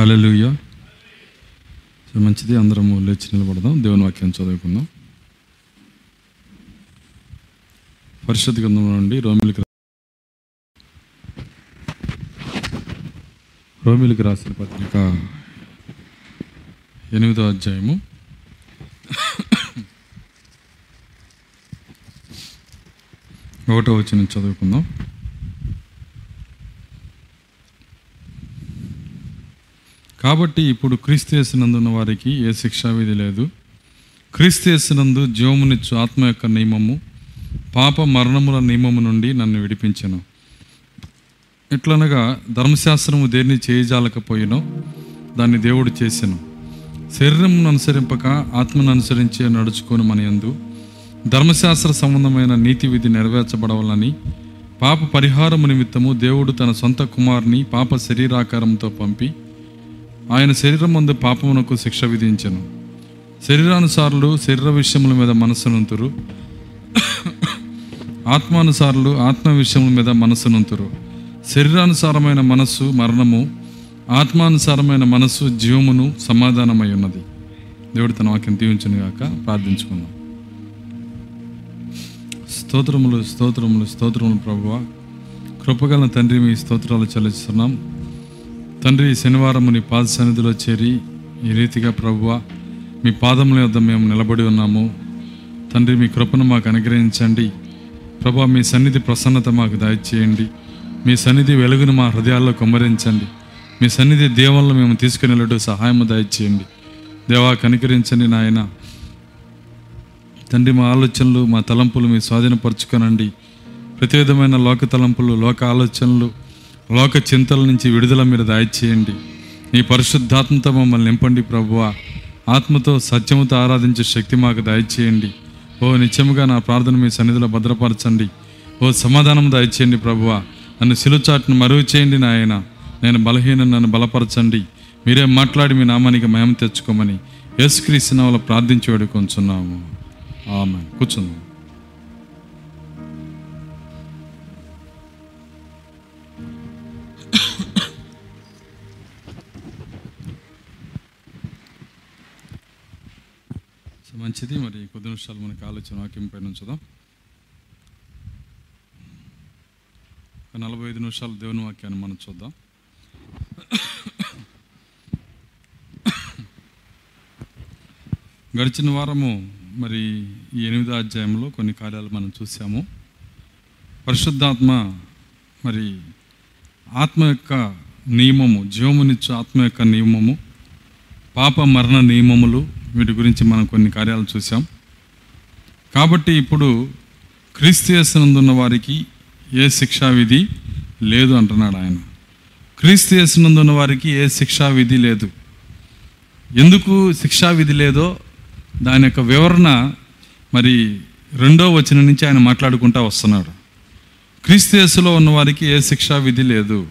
Hello so మంచిది అందరము లేచి నిలబడదాం. దేవుని వాక్యం చదువుకుందాం. పరిషత్ గ్రంథం నుండి రోమిలికి రోమిలికి రాసిన పత్రిక ఎనిమిదో అధ్యాయము. ఒకటో వచ్చిన చదువుకుందాం. కాబట్టి ఇప్పుడు క్రీస్తు వేసినందున్న వారికి ఏ శిక్షావిధి లేదు. క్రీస్తు వేసినందు జీవమునిచ్చు ఆత్మ యొక్క నియమము పాప మరణముల నియమము నుండి నన్ను విడిపించను. ఎట్లనగా ధర్మశాస్త్రము దేన్ని చేయజాలకపోయినో దాన్ని దేవుడు చేసెను. శరీరమును అనుసరింపక ఆత్మను అనుసరించే నడుచుకొని మన యందు. ధర్మశాస్త్ర సంబంధమైన నీతి విధి నెరవేర్చబడవాలని పాప పరిహారము నిమిత్తము దేవుడు తన సొంత కుమారుని పాప శరీరాకారంతో పంపి ఆయన శరీరం ముందు పాపమునకు శిక్ష విధించను. శరీరానుసారులు శరీర విషయముల మీద మనస్సునంతురు. ఆత్మానుసారులు ఆత్మ విషయముల మీద మనస్సునంతురు. శరీరానుసారమైన మనస్సు మరణము ఆత్మానుసారమైన మనస్సు జీవమును సమాధానమై ఉన్నది దేవుడు తన వాక్యం దీవించును గాక ప్రార్థించుకుందాం. స్తోత్రములు స్తోత్రములు స్తోత్రములు ప్రభువ. కృపగల తండ్రి మీ స్తోత్రాలు చెల్లిస్తున్నాం. తండ్రి శనివారం నీ పాద సన్నిధిలో చేరి ఈ రీతిగా ప్రభువ మీ పాదముల యొద్ద మేము నిలబడి ఉన్నాము. తండ్రి మీ కృపను మాకు అనుగ్రహించండి. ప్రభా మీ సన్నిధి ప్రసన్నత మాకు దయచేయండి. మీ సన్నిధి వెలుగును మా హృదయాల్లో కుమ్మరించండి. మీ సన్నిధి దేవంలో మేము తీసుకుని వెళ్ళడం సహాయము దయచేయండి. దేవా కనికరించండి నాయన. తండ్రి మా ఆలోచనలు మా తలంపులు మీ స్వాధీనపరచుకోనండి. ప్రతి విధమైన లోక తలంపులు లోక ఆలోచనలు లోక చింతల నుంచి విడుదల మీరు దయచేయండి నీ పరిశుద్ధాత్మతో మమ్మల్ని నింపండి ప్రభువ. ఆత్మతో సత్యముతో ఆరాధించే శక్తి మాకు దయచేయండి ఓ నిత్యముగా నా ప్రార్థన మీ సన్నిధిలో భద్రపరచండి. ఓ సమాధానం దయచేయండి ప్రభువ. నన్ను సిలుచాట్ను మరుగు చేయండి నాయన. నేను బలహీన నన్ను బలపరచండి. మీరే మాట్లాడి మీ నామానికి మహిమ తెచ్చుకోమని యేసుక్రీస్తు నామములో ప్రార్థించి వేడుకొంచున్నాము. ఆమె కూర్చుందాం. మంచిది. మరి కొద్ది నిమిషాలు మనకి ఆలోచన వాక్యం పైన ఉంచుదాం. ఒక నలభై ఐదు నిమిషాలు దేవుని వాక్యాన్ని మనం చూద్దాం. గడిచిన వారము మరి ఈ ఎనిమిదో అధ్యాయంలో కొన్ని కార్యాలు మనం చూసాము. పరిశుద్ధాత్మ మరి ఆత్మ యొక్క నియమము జీవమునిచ్చు ఆత్మ యొక్క నియమము పాప మరణ నియమములు వీటి గురించి మనం కొన్ని కార్యాలు చూసాం కాబట్టి ఇప్పుడు క్రీస్తునందున్న వారికి ఏ శిక్షా విధి లేదు అంటున్నాడు ఆయన. క్రీస్తు యేసునందున్న వారికి ఏ శిక్షా విధి లేదు. ఎందుకు శిక్షా విధి లేదో దాని యొక్క వివరణ మరి రెండో వచనం నుంచి ఆయన మాట్లాడుకుంటా వస్తున్నాడు. క్రీస్తు యేసులో ఏ శిక్షా విధి లేదు.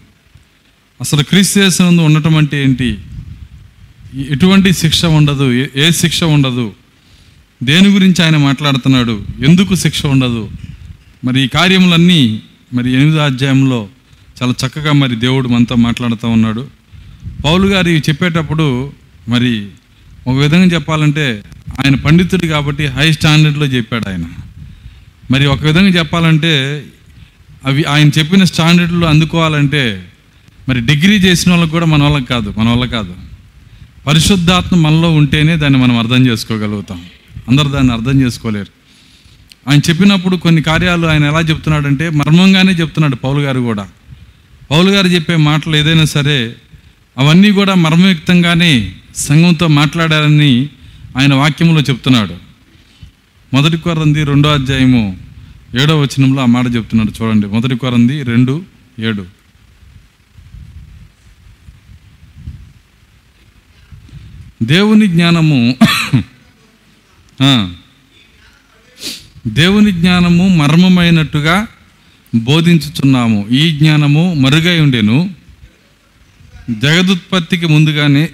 అసలు క్రీస్తు ఉండటం అంటే ఏంటి? ఎటువంటి శిక్ష ఉండదు. ఏ- ఏ శిక్ష ఉండదు? దేని గురించి ఆయన మాట్లాడుతున్నాడు? ఎందుకు శిక్ష ఉండదు? మరి ఈ కార్యములన్నీ మరి ఎనిమిదో అధ్యాయంలో చాలా చక్కగా మరి దేవుడు మనతో మాట్లాడుతూ ఉన్నాడు. పౌలు గారు ఇవి చెప్పేటప్పుడు మరి ఒక విధంగా చెప్పాలంటే ఆయన పండితుడు కాబట్టి హై స్టాండర్డ్లో చెప్పాడు ఆయన. మరి ఒక విధంగా చెప్పాలంటే అవి ఆయన చెప్పిన స్టాండర్డ్లు అందుకోవాలంటే మరి డిగ్రీ చేసిన వాళ్ళకి కూడా మన వాళ్ళకి కాదు మన వల్ల కాదు. పరిశుద్ధాత్మ మనలో ఉంటేనే దాన్ని మనం అర్థం చేసుకోగలుగుతాం. అందరు దాన్ని అర్థం చేసుకోలేరు. ఆయన చెప్పినప్పుడు కొన్ని కార్యాలు ఆయన ఎలా చెప్తున్నాడంటే మర్మంగానే చెప్తున్నాడు పౌలు గారు కూడా. పౌలు గారు చెప్పే మాటలు ఏదైనా సరే అవన్నీ కూడా మర్మయుక్తంగానే సంఘంతో మాట్లాడారని ఆయన వాక్యంలో చెప్తున్నాడు. మొదటి కొరంది రెండో అధ్యాయము ఏడో వచనంలో ఆ మాట చెప్తున్నాడు చూడండి. మొదటి కొరంది రెండు ఏడు. దేవుని జ్ఞానము దేవుని జ్ఞానము మర్మమైనట్టుగా బోధించుచున్నాము. ఈ జ్ఞానము మరుగై ఉండెను. జగదుత్పత్తికి ముందుగానే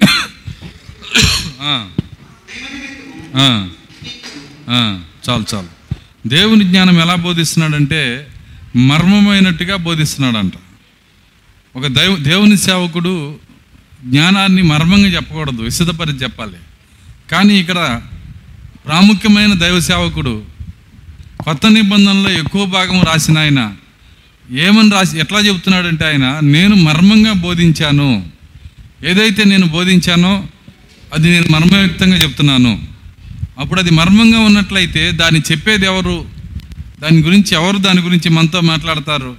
చాలు చాలు. దేవుని జ్ఞానం ఎలా బోధిస్తున్నాడంటే మర్మమైనట్టుగా బోధిస్తున్నాడంట. ఒక దైవ దేవుని సేవకుడు జ్ఞానాన్ని మర్మంగా చెప్పకూడదు విశదపరిచి చెప్పాలి. కానీ ఇక్కడ ప్రాముఖ్యమైన దైవ సేవకుడు కొత్త నిబంధనలో ఎక్కువ భాగం రాసిన ఆయన ఏమని రాసి ఎట్లా చెబుతున్నాడంటే ఆయన నేను మర్మంగా బోధించాను. ఏదైతే నేను బోధించానో అది నేను మర్మయుక్తంగా చెప్తున్నాను అప్పుడు అది మర్మంగా ఉన్నట్లయితే దాన్ని చెప్పేది ఎవరు? దాని గురించి ఎవరు దాని గురించి మనతో మాట్లాడతారు?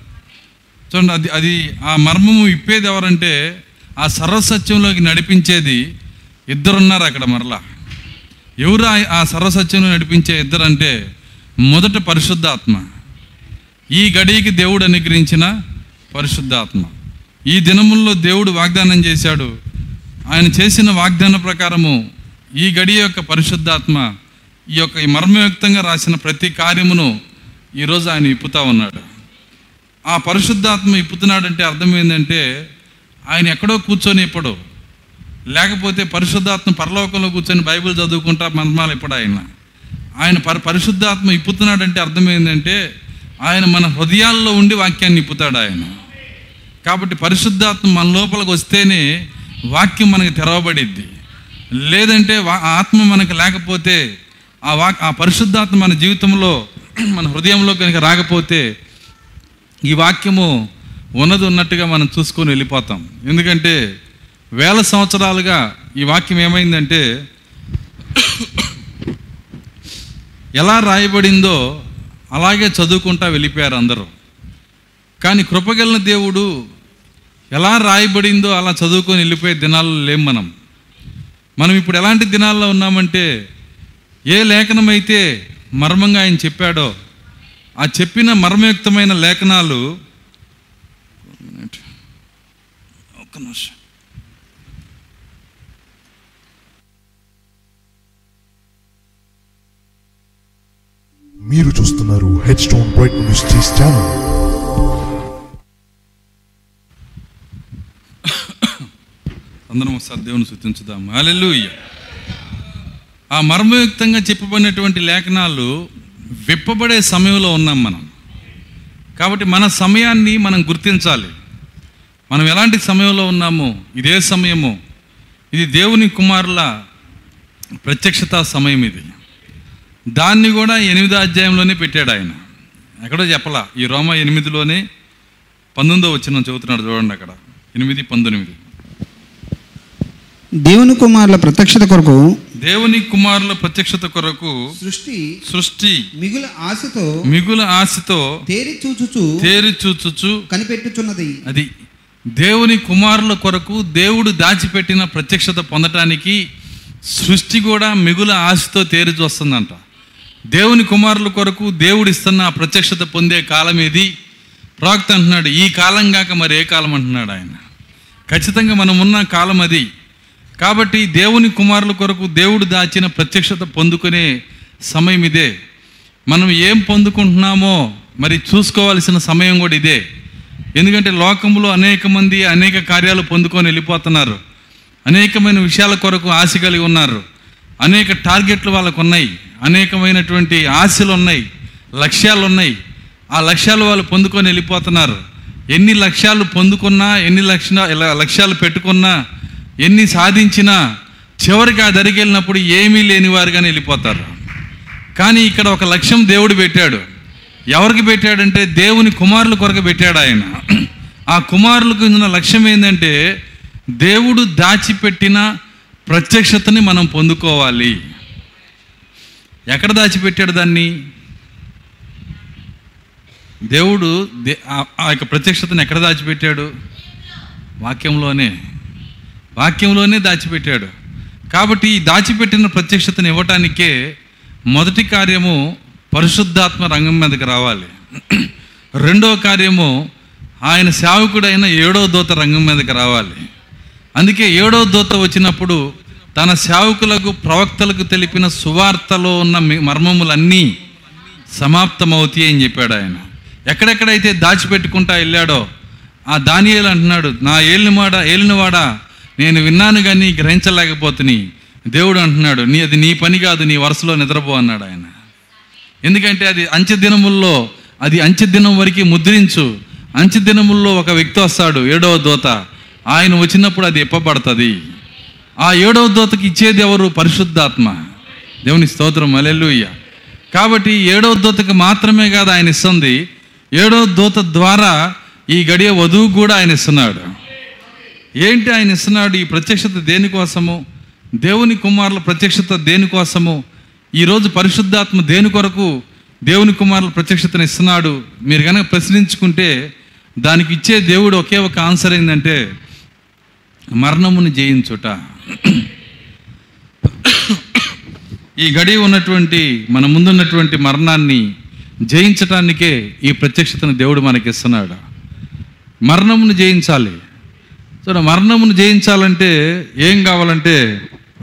చూడండి అది అది ఆ మర్మము ఇప్పేది ఎవరంటే ఆ సర్వసత్యంలోకి నడిపించేది ఇద్దరున్నారు అక్కడ మరలా. ఎవరు ఆ- సర్వసత్యంలో నడిపించే ఇద్దరంటే మొదట పరిశుద్ధాత్మ. ఈ గడికి దేవుడు అనుగ్రహించిన పరిశుద్ధాత్మ. ఈ దినముల్లో దేవుడు వాగ్దానం చేశాడు. ఆయన చేసిన వాగ్దాన ప్రకారము ఈ గడి యొక్క పరిశుద్ధాత్మ ఈ యొక్క ఈ మర్మయుక్తంగా రాసిన ప్రతి కార్యమును ఈరోజు ఆయన ఇప్పుతా ఉన్నాడు. ఆ పరిశుద్ధాత్మ ఇప్పుతున్నాడంటే అర్థం ఏంటంటే ఆయన ఎక్కడో కూర్చొని ఇప్పుడు లేకపోతే పరిశుద్ధాత్మ పరలోకంలో కూర్చొని బైబిల్ చదువుకుంటా మనమాలి ఇప్పుడు ఆయన. ఆయన పరి పరిశుద్ధాత్మ ఇప్పుతున్నాడంటే అర్థమైందంటే ఆయన మన హృదయాల్లో ఉండి వాక్యాన్ని ఇప్పుతాడు ఆయన. కాబట్టి పరిశుద్ధాత్మ మన లోపలికి వస్తేనే వాక్యం మనకి తెరవబడిద్ది. లేదంటే వా- ఆ ఆత్మ మనకు లేకపోతే ఆ వాక్ ఆ పరిశుద్ధాత్మ మన జీవితంలో మన హృదయంలో కనుక రాకపోతే ఈ వాక్యము ఉన్నది ఉన్నట్టుగా మనం చూసుకొని వెళ్ళిపోతాం. ఎందుకంటే వేల సంవత్సరాలుగా ఈ వాక్యం ఏమైందంటే ఎలా రాయబడిందో అలాగే చదువుకుంటా వెళ్ళిపోయారు అందరూ. కానీ కృపగలిన దేవుడు ఎలా రాయబడిందో అలా చదువుకొని వెళ్ళిపోయే దినాల్లో లేం మనం. మనం ఇప్పుడు ఎలాంటి దినాల్లో ఉన్నామంటే ఏ లేఖనం అయితే మర్మంగా ఆయన చెప్పాడో ఆ చెప్పిన మర్మయుక్తమైన లేఖనాలు ఒక్క నిమిషం మీరు చూస్తున్నారు head stone bright ministries channel అందరం ఒకసారి దేవుని శుద్ధించుదాం హల్లెలూయా ఆ మర్మయుక్తంగా చెప్పబడినటువంటి లేఖనాలు విప్పబడే సమయంలో ఉన్నాం మనం. కాబట్టి మన సమయాన్ని మనం గుర్తించాలి. మనం ఎలాంటి సమయంలో ఉన్నామో ఇదే సమయము. ఇది దేవుని కుమారుల ప్రత్యక్షత సమయం ఇది. దాన్ని కూడా ఎనిమిదో అధ్యాయంలోనే పెట్టాడు ఆయన. ఎక్కడో చెప్పలా ఈ రోమ ఎనిమిదిలోనే పంతొమ్మిదో వచ్చిన చదువుతున్నాడు చూడండి అక్కడ. ఎనిమిది పంతొమ్మిది. దేవుని కుమారుల ప్రత్యక్షత కొరకు దేవుని కుమారుల ప్రత్యక్షత కొరకు సృష్టి సృష్టి మిగుల ఆశతో మిగుల ఆశతో తేరి చూచుచు తేరి చూచుచు కనిపెట్టుచున్నది. అది దేవుని కుమారుల కొరకు దేవుడు దాచిపెట్టిన ప్రత్యక్షత పొందటానికి సృష్టి కూడా మిగుల ఆశతో తేరి చూస్తుందంట. దేవుని కుమారుల కొరకు దేవుడు ఇస్తున్న ఆ ప్రత్యక్షత పొందే కాలం ఏది? ప్రవక్త అంటున్నాడు ఈ కాలం కాక మరి ఏ కాలం అంటున్నాడు ఆయన. ఖచ్చితంగా మనం ఉన్న కాలం అది. కాబట్టి దేవుని కుమారుల కొరకు దేవుడు దాచిన ప్రత్యక్షత పొందుకునే సమయం ఇదే. మనం ఏం పొందుకుంటున్నామో మరి చూసుకోవాల్సిన సమయం కూడా ఇదే. ఎందుకంటే లోకంలో అనేక మంది అనేక కార్యాలు పొందుకొని వెళ్ళిపోతున్నారు. అనేకమైన విషయాల కొరకు ఆశ కలిగి ఉన్నారు. అనేక టార్గెట్లు వాళ్ళకు ఉన్నాయి. అనేకమైనటువంటి ఆశలు ఉన్నాయి. లక్ష్యాలు ఉన్నాయి. ఆ లక్ష్యాలు వాళ్ళు పొందుకొని వెళ్ళిపోతున్నారు. ఎన్ని లక్ష్యాలు పొందుకున్నా ఎన్ని లక్ష లక్ష్యాలు పెట్టుకున్నా ఎన్ని సాధించినా చివరికి ఆ దరికి వెళ్ళినప్పుడు ఏమీ లేని వారుగానే వెళ్ళిపోతారు. కానీ ఇక్కడ ఒక లక్ష్యం దేవుడు పెట్టాడు. ఎవరికి పెట్టాడంటే దేవుని కుమారుల కొరకు పెట్టాడు ఆయన. ఆ కుమారులకు ఉన్న లక్ష్యం ఏంటంటే దేవుడు దాచిపెట్టిన ప్రత్యక్షతని మనం పొందుకోవాలి. ఎక్కడ దాచిపెట్టాడు దాన్ని? దేవుడు దే- ఆ- ఆ యొక్క ప్రత్యక్షతను ఎక్కడ దాచిపెట్టాడు? వాక్యంలోనే. వాక్యంలోనే దాచిపెట్టాడు. కాబట్టి ఈ దాచిపెట్టిన ప్రత్యక్షతను ఇవ్వటానికే మొదటి కార్యము పరిశుద్ధాత్మ రంగం మీదకి రావాలి. రెండో కార్యము ఆయన సేవకుడైన ఏడో దూత రంగం మీదకి రావాలి. అందుకే ఏడో దూత వచ్చినప్పుడు తన సేవకులకు ప్రవక్తలకు తెలిపిన సువార్తలో ఉన్న మి- మర్మములన్నీ సమాప్తమవుతాయి అని చెప్పాడు ఆయన. ఎక్కడెక్కడైతే దాచిపెట్టుకుంటా వెళ్ళాడో ఆ దానియేలు అంటున్నాడు నా ఏలినవాడ ఏలినవాడా నేను విన్నాను కానీ గ్రహించలేకపోతుని. దేవుడు అంటున్నాడు నీ అది నీ పని కాదు నీ వరుసలో నిద్రపో అన్నాడు ఆయన. ఎందుకంటే అది అంచె దినముల్లో అది అంచె దినం వరకు ముద్రించు. అంచె దినముల్లో ఒక వ్యక్తి వస్తాడు ఏడవ దోత. ఆయన వచ్చినప్పుడు అది ఇప్పబడుతుంది ఆ ఏడవ దూతకి ఇచ్చేది ఎవరు? పరిశుద్ధాత్మ. దేవుని స్తోత్రం అలెలుయ్య కాబట్టి ఏడవ దూతకి మాత్రమే కాదు ఆయన ఇస్తుంది. ఏడవ దూత ద్వారా ఈ గడియ వధువు కూడా ఆయన ఇస్తున్నాడు. ఏంటి ఆయన ఇస్తున్నాడు? ఈ ప్రత్యక్షత దేనికోసము? దేవుని కుమారుల ప్రత్యక్షత దేనికోసము? ఈరోజు పరిశుద్ధాత్మ దేని కొరకు దేవుని కుమారుల ప్రత్యక్షతను ఇస్తున్నాడు? మీరు కనుక ప్రశ్నించుకుంటే దానికి ఇచ్చే దేవుడు ఒకే ఒక ఆన్సర్ ఏంటంటే మరణమును జయించుట. ఈ గడి ఉన్నటువంటి మన ముందున్నటువంటి మరణాన్ని జయించటానికే ఈ ప్రత్యక్షతను దేవుడు మనకి ఇస్తున్నాడు మరణమును జయించాలి. చూడ మరణమును జయించాలంటే ఏం కావాలంటే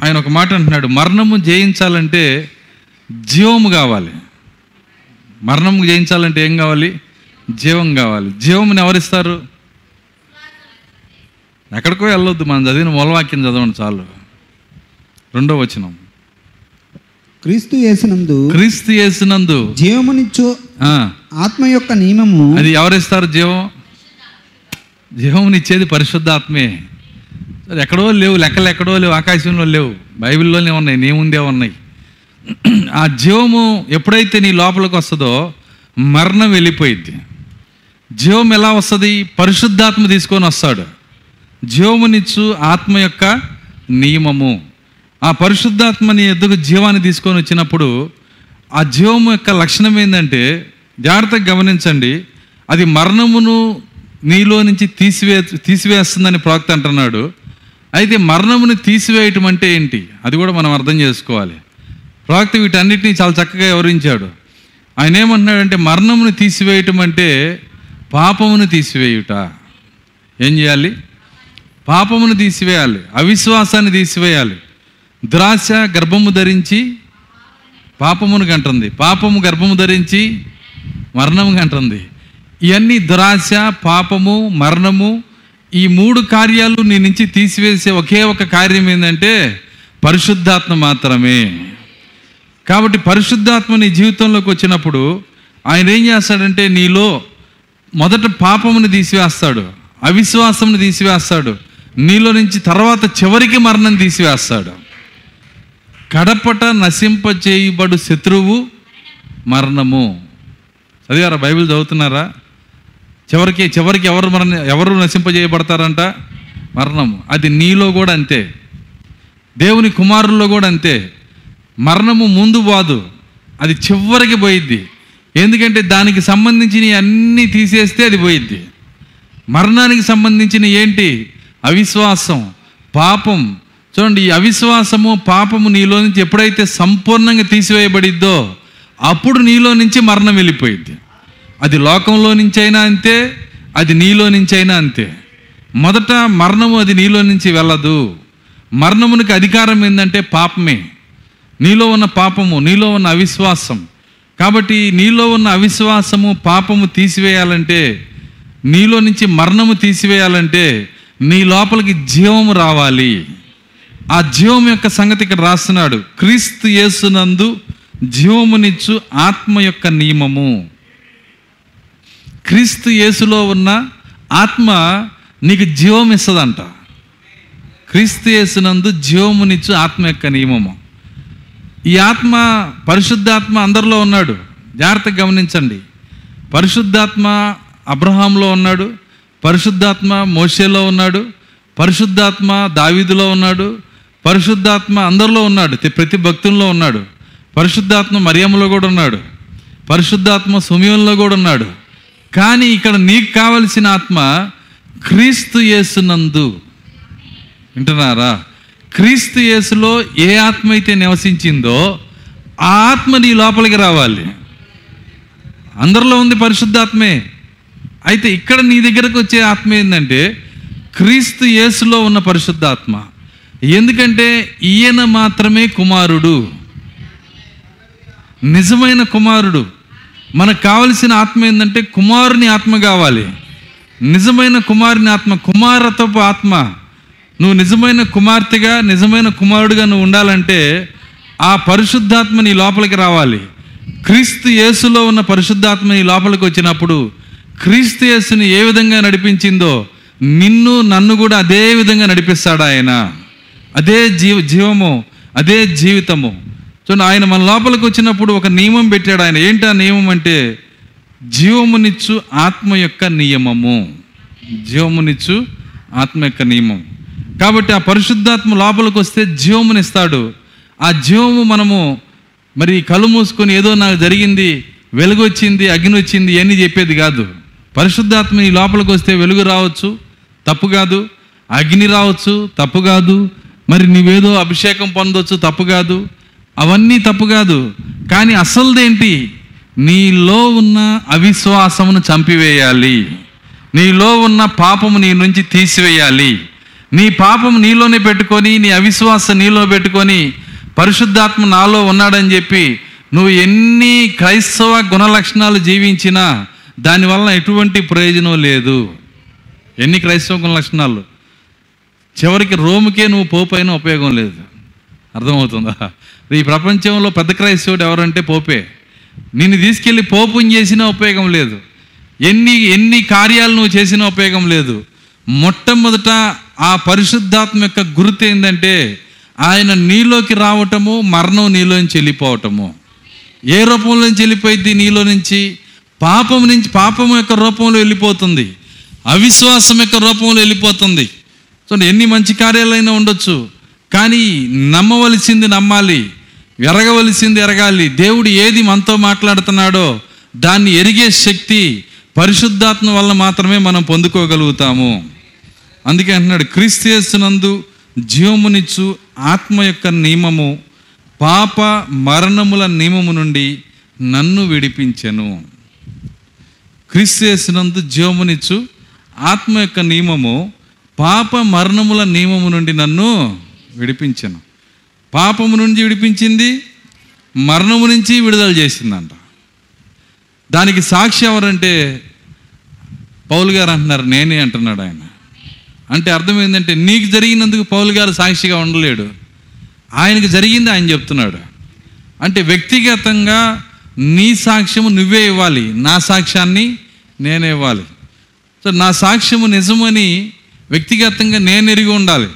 ఆయన ఒక మాట అంటున్నాడు మరణము జయించాలంటే జీవము కావాలి. మరణము జయించాలంటే ఏం కావాలి? జీవం కావాలి. జీవముని ఎవరిస్తారు? ఎక్కడికో వెళ్ళొద్దు మనం చదివిన మూలవాక్యం చదవండి చాలు. రెండో వచనం. క్రీస్తు యేసునందు క్రీస్తు యేసునందు జీవమునిచ్చు ఆత్మ యొక్క నియమము అది ఎవరిస్తారు జీవం? జీవమునిచ్చేది పరిశుద్ధాత్మే. అది ఎక్కడో లేవు లెక్కలు ఎక్కడో లేవు ఆకాశంలో లేవు బైబిల్లోనే ఉన్నాయి నీ ముందే ఉన్నాయి. ఆ జీవము ఎప్పుడైతే నీ లోపలికి వస్తుందో మరణం వెళ్ళిపోయింది జీవం ఎలా వస్తుంది? పరిశుద్ధాత్మ తీసుకొని వస్తాడు. జీవమునిచ్చు ఆత్మ యొక్క నియమము. ఆ పరిశుద్ధాత్మని ఎద్దుకు జీవాన్ని తీసుకొని వచ్చినప్పుడు ఆ జీవము యొక్క లక్షణం ఏంటంటే జాగ్రత్తగా గమనించండి అది మరణమును నీలో నుంచి తీసివే తీసివేస్తుందని ప్రవక్త అంటున్నాడు. అయితే మరణమును తీసివేయటం అంటే ఏంటి? అది కూడా మనం అర్థం చేసుకోవాలి. ప్రవక్త వీటన్నిటిని చాలా చక్కగా వివరించాడు. ఆయన ఏమంటున్నాడంటే మరణమును తీసివేయటం అంటే పాపమును తీసివేయుట. ఏం చేయాలి? పాపమును తీసివేయాలి అవిశ్వాసాన్ని తీసివేయాలి. ద్రాక్ష గర్భము ధరించి పాపమును కంటుంది. పాపము గర్భము ధరించి మరణము కంటుంది. ఇవన్నీ దురాశ పాపము మరణము ఈ మూడు కార్యాలు నీ నుంచి తీసివేసే ఒకే ఒక కార్యం ఏంటంటే పరిశుద్ధాత్మ మాత్రమే. కాబట్టి పరిశుద్ధాత్మ నీ జీవితంలోకి వచ్చినప్పుడు ఆయన ఏం చేస్తాడంటే నీలో మొదట పాపమును తీసివేస్తాడు అవిశ్వాసమును తీసివేస్తాడు నీలో నుంచి తర్వాత చివరికి మరణం తీసివేస్తాడు. కడపట నశింప చేయబడు శత్రువు మరణము. చదివారా? బైబిల్ చదువుతున్నారా? చివరికి చివరికి ఎవరు మరణ ఎవరు నశింపజేయబడతారంట? మరణం. అది నీలో కూడా అంతే. దేవుని కుమారుల్లో కూడా అంతే. మరణము ముందు బాదు. అది చివరికి పోయిద్ది. ఎందుకంటే దానికి సంబంధించిన అన్నీ తీసేస్తే అది పోయిద్ది. మరణానికి సంబంధించిన ఏంటి? అవిశ్వాసం పాపం. చూడండి ఈ అవిశ్వాసము పాపము నీలో నుంచి ఎప్పుడైతే సంపూర్ణంగా తీసివేయబడిద్దో అప్పుడు నీలో నుంచి మరణం వెళ్ళిపోయింది అది లోకంలో నుంచి అయినా అంతే అది నీలో నుంచి అయినా అంతే. మొదట మరణము అది నీలో నుంచి వెళ్ళదు. మరణమునికి అధికారం ఏంటంటే పాపమే. నీలో ఉన్న పాపము నీలో ఉన్న అవిశ్వాసం. కాబట్టి నీలో ఉన్న అవిశ్వాసము పాపము తీసివేయాలంటే నీలో నుంచి మరణము తీసివేయాలంటే నీ లోపలికి జీవము రావాలి. ఆ జీవం యొక్క సంగతి ఇక్కడ రాస్తున్నాడు. క్రీస్తు యేసునందు జీవమునిచ్చు ఆత్మ యొక్క నియమము. క్రీస్తు యేసులో ఉన్న ఆత్మ నీకు జీవం ఇస్తుందంట. క్రీస్తు యేసునందు జీవమునిచ్చు ఆత్మ యొక్క నియమము. ఈ ఆత్మ పరిశుద్ధాత్మ అందరిలో ఉన్నాడు. జాగ్రత్తగా గమనించండి. పరిశుద్ధాత్మ అబ్రహాంలో ఉన్నాడు. పరిశుద్ధాత్మ మోషేలో ఉన్నాడు. పరిశుద్ధాత్మ దావీదులో ఉన్నాడు. పరిశుద్ధాత్మ అందరిలో ఉన్నాడు. ప్రతి భక్తుల్లో ఉన్నాడు. పరిశుద్ధాత్మ మరియంలో కూడా ఉన్నాడు. పరిశుద్ధాత్మ సుమయంలో కూడా ఉన్నాడు. కానీ ఇక్కడ నీకు కావలసిన ఆత్మ క్రీస్తు యేసునందు. వింటున్నారా? క్రీస్తు యేసులో ఏ ఆత్మ అయితే నివసించిందో ఆ ఆత్మ నీ లోపలికి రావాలి. అందరిలో ఉంది పరిశుద్ధాత్మే. అయితే ఇక్కడ నీ దగ్గరకు వచ్చే ఆత్మ ఏంటంటే క్రీస్తు యేసులో ఉన్న పరిశుద్ధాత్మ. ఎందుకంటే ఈయన మాత్రమే కుమారుడు. నిజమైన కుమారుడు. మనకు కావలసిన ఆత్మ ఏంటంటే కుమారుని ఆత్మ కావాలి. నిజమైన కుమారుని ఆత్మ కుమారతపు ఆత్మ. నువ్వు నిజమైన కుమార్తెగా నిజమైన కుమారుడిగా నువ్వు ఉండాలంటే ఆ పరిశుద్ధాత్మ నీ లోపలికి రావాలి. క్రీస్తు యేసులో ఉన్న పరిశుద్ధాత్మ నీ లోపలికి వచ్చినప్పుడు క్రీస్తు యేసుని ఏ విధంగా నడిపించిందో నిన్ను నన్ను కూడా అదే విధంగా నడిపిస్తాడు ఆయన. అదే జీవ జీవము అదే జీవితము. చూడండి ఆయన మన లోపలికి వచ్చినప్పుడు ఒక నియమం పెట్టాడు ఆయన. ఏంటి ఆ నియమం అంటే జీవమునిచ్చు ఆత్మ యొక్క నియమము. జీవమునిచ్చు ఆత్మ యొక్క నియమం. కాబట్టి ఆ పరిశుద్ధాత్మ లోపలికి వస్తే జీవమునిస్తాడు ఆ జీవము మనము మరి కళ్ళు మూసుకొని ఏదో నాకు జరిగింది వెలుగు వచ్చింది అగ్ని వచ్చింది ఇవన్నీ చెప్పేది కాదు. పరిశుద్ధాత్మ ఈ లోపలికి వస్తే వెలుగు రావచ్చు తప్పు కాదు. అగ్ని రావచ్చు తప్పు కాదు. మరి నీవేదో అభిషేకం పొందొచ్చు తప్పు కాదు. అవన్నీ తప్పు కాదు. కానీ అసలుదేంటి? నీలో ఉన్న అవిశ్వాసమును చంపివేయాలి. నీలో ఉన్న పాపము నీ నుంచి తీసివేయాలి. నీ పాపం నీలోనే పెట్టుకొని నీ అవిశ్వాసం నీలో పెట్టుకొని పరిశుద్ధాత్మ నాలో ఉన్నాడని చెప్పి నువ్వు ఎన్ని క్రైస్తవ గుణలక్షణాలు జీవించినా దానివల్ల ఎటువంటి ప్రయోజనం లేదు. ఎన్ని క్రైస్తవ గుణలక్షణాలు? చివరికి రోముకే నువ్వు పోపైన ఉపయోగం లేదు. అర్థమవుతుందా? ఈ ప్రపంచంలో పెద్ద క్రైస్తవుడు ఎవరంటే పోపే. నిన్ను తీసుకెళ్ళి పోపుని చేసినా ఉపయోగం లేదు. ఎన్ని ఎన్ని కార్యాలు నువ్వు చేసినా ఉపయోగం లేదు. మొట్టమొదట ఆ పరిశుద్ధాత్మ యొక్క గుర్తు ఏంటంటే ఆయన నీలోకి రావటము మరణం నీలోంచి వెళ్ళిపోవటము. ఏ రూపంలో నుంచి వెళ్ళిపోయింది నీలో నుంచి. పాపం నుంచి పాపం యొక్క రూపంలో వెళ్ళిపోతుంది. అవిశ్వాసం యొక్క రూపంలో వెళ్ళిపోతుంది. చూడండి ఎన్ని మంచి కార్యాలైనా ఉండొచ్చు. కానీ నమ్మవలసింది నమ్మాలి. ఎరగవలసింది ఎరగాలి. దేవుడు ఏది మనతో మాట్లాడుతున్నాడో దాన్ని ఎరిగే శక్తి పరిశుద్ధాత్మ వల్ల మాత్రమే మనం పొందుకోగలుగుతాము. అందుకే అంటున్నాడు క్రీస్తునందు జీవమునిచ్చు ఆత్మ యొక్క నియమము పాప మరణముల నియమము నుండి నన్ను విడిపించెను. క్రీస్తునందు జీవమునిచ్చు ఆత్మ యొక్క నియమము పాప మరణముల నియమము నుండి నన్ను విడిపించను. పాపము నుంచి విడిపించింది మరణము నుంచి విడుదల చేసిందంట. దానికి సాక్షి ఎవరంటే పౌలు గారు అంటున్నారు నేనే అంటున్నాడు ఆయన. అంటే అర్థం ఏంటంటే నీకు జరిగినందుకు పౌలు గారు సాక్షిగా ఉండలేడు. ఆయనకు జరిగింది ఆయన చెప్తున్నాడు. అంటే వ్యక్తిగతంగా నీ సాక్ష్యము నువ్వే ఇవ్వాలి నా సాక్ష్యాన్ని నేనే ఇవ్వాలి. సో నా సాక్ష్యము నిజమని వ్యక్తిగతంగా నేను ఎరిగి ఉండాలి.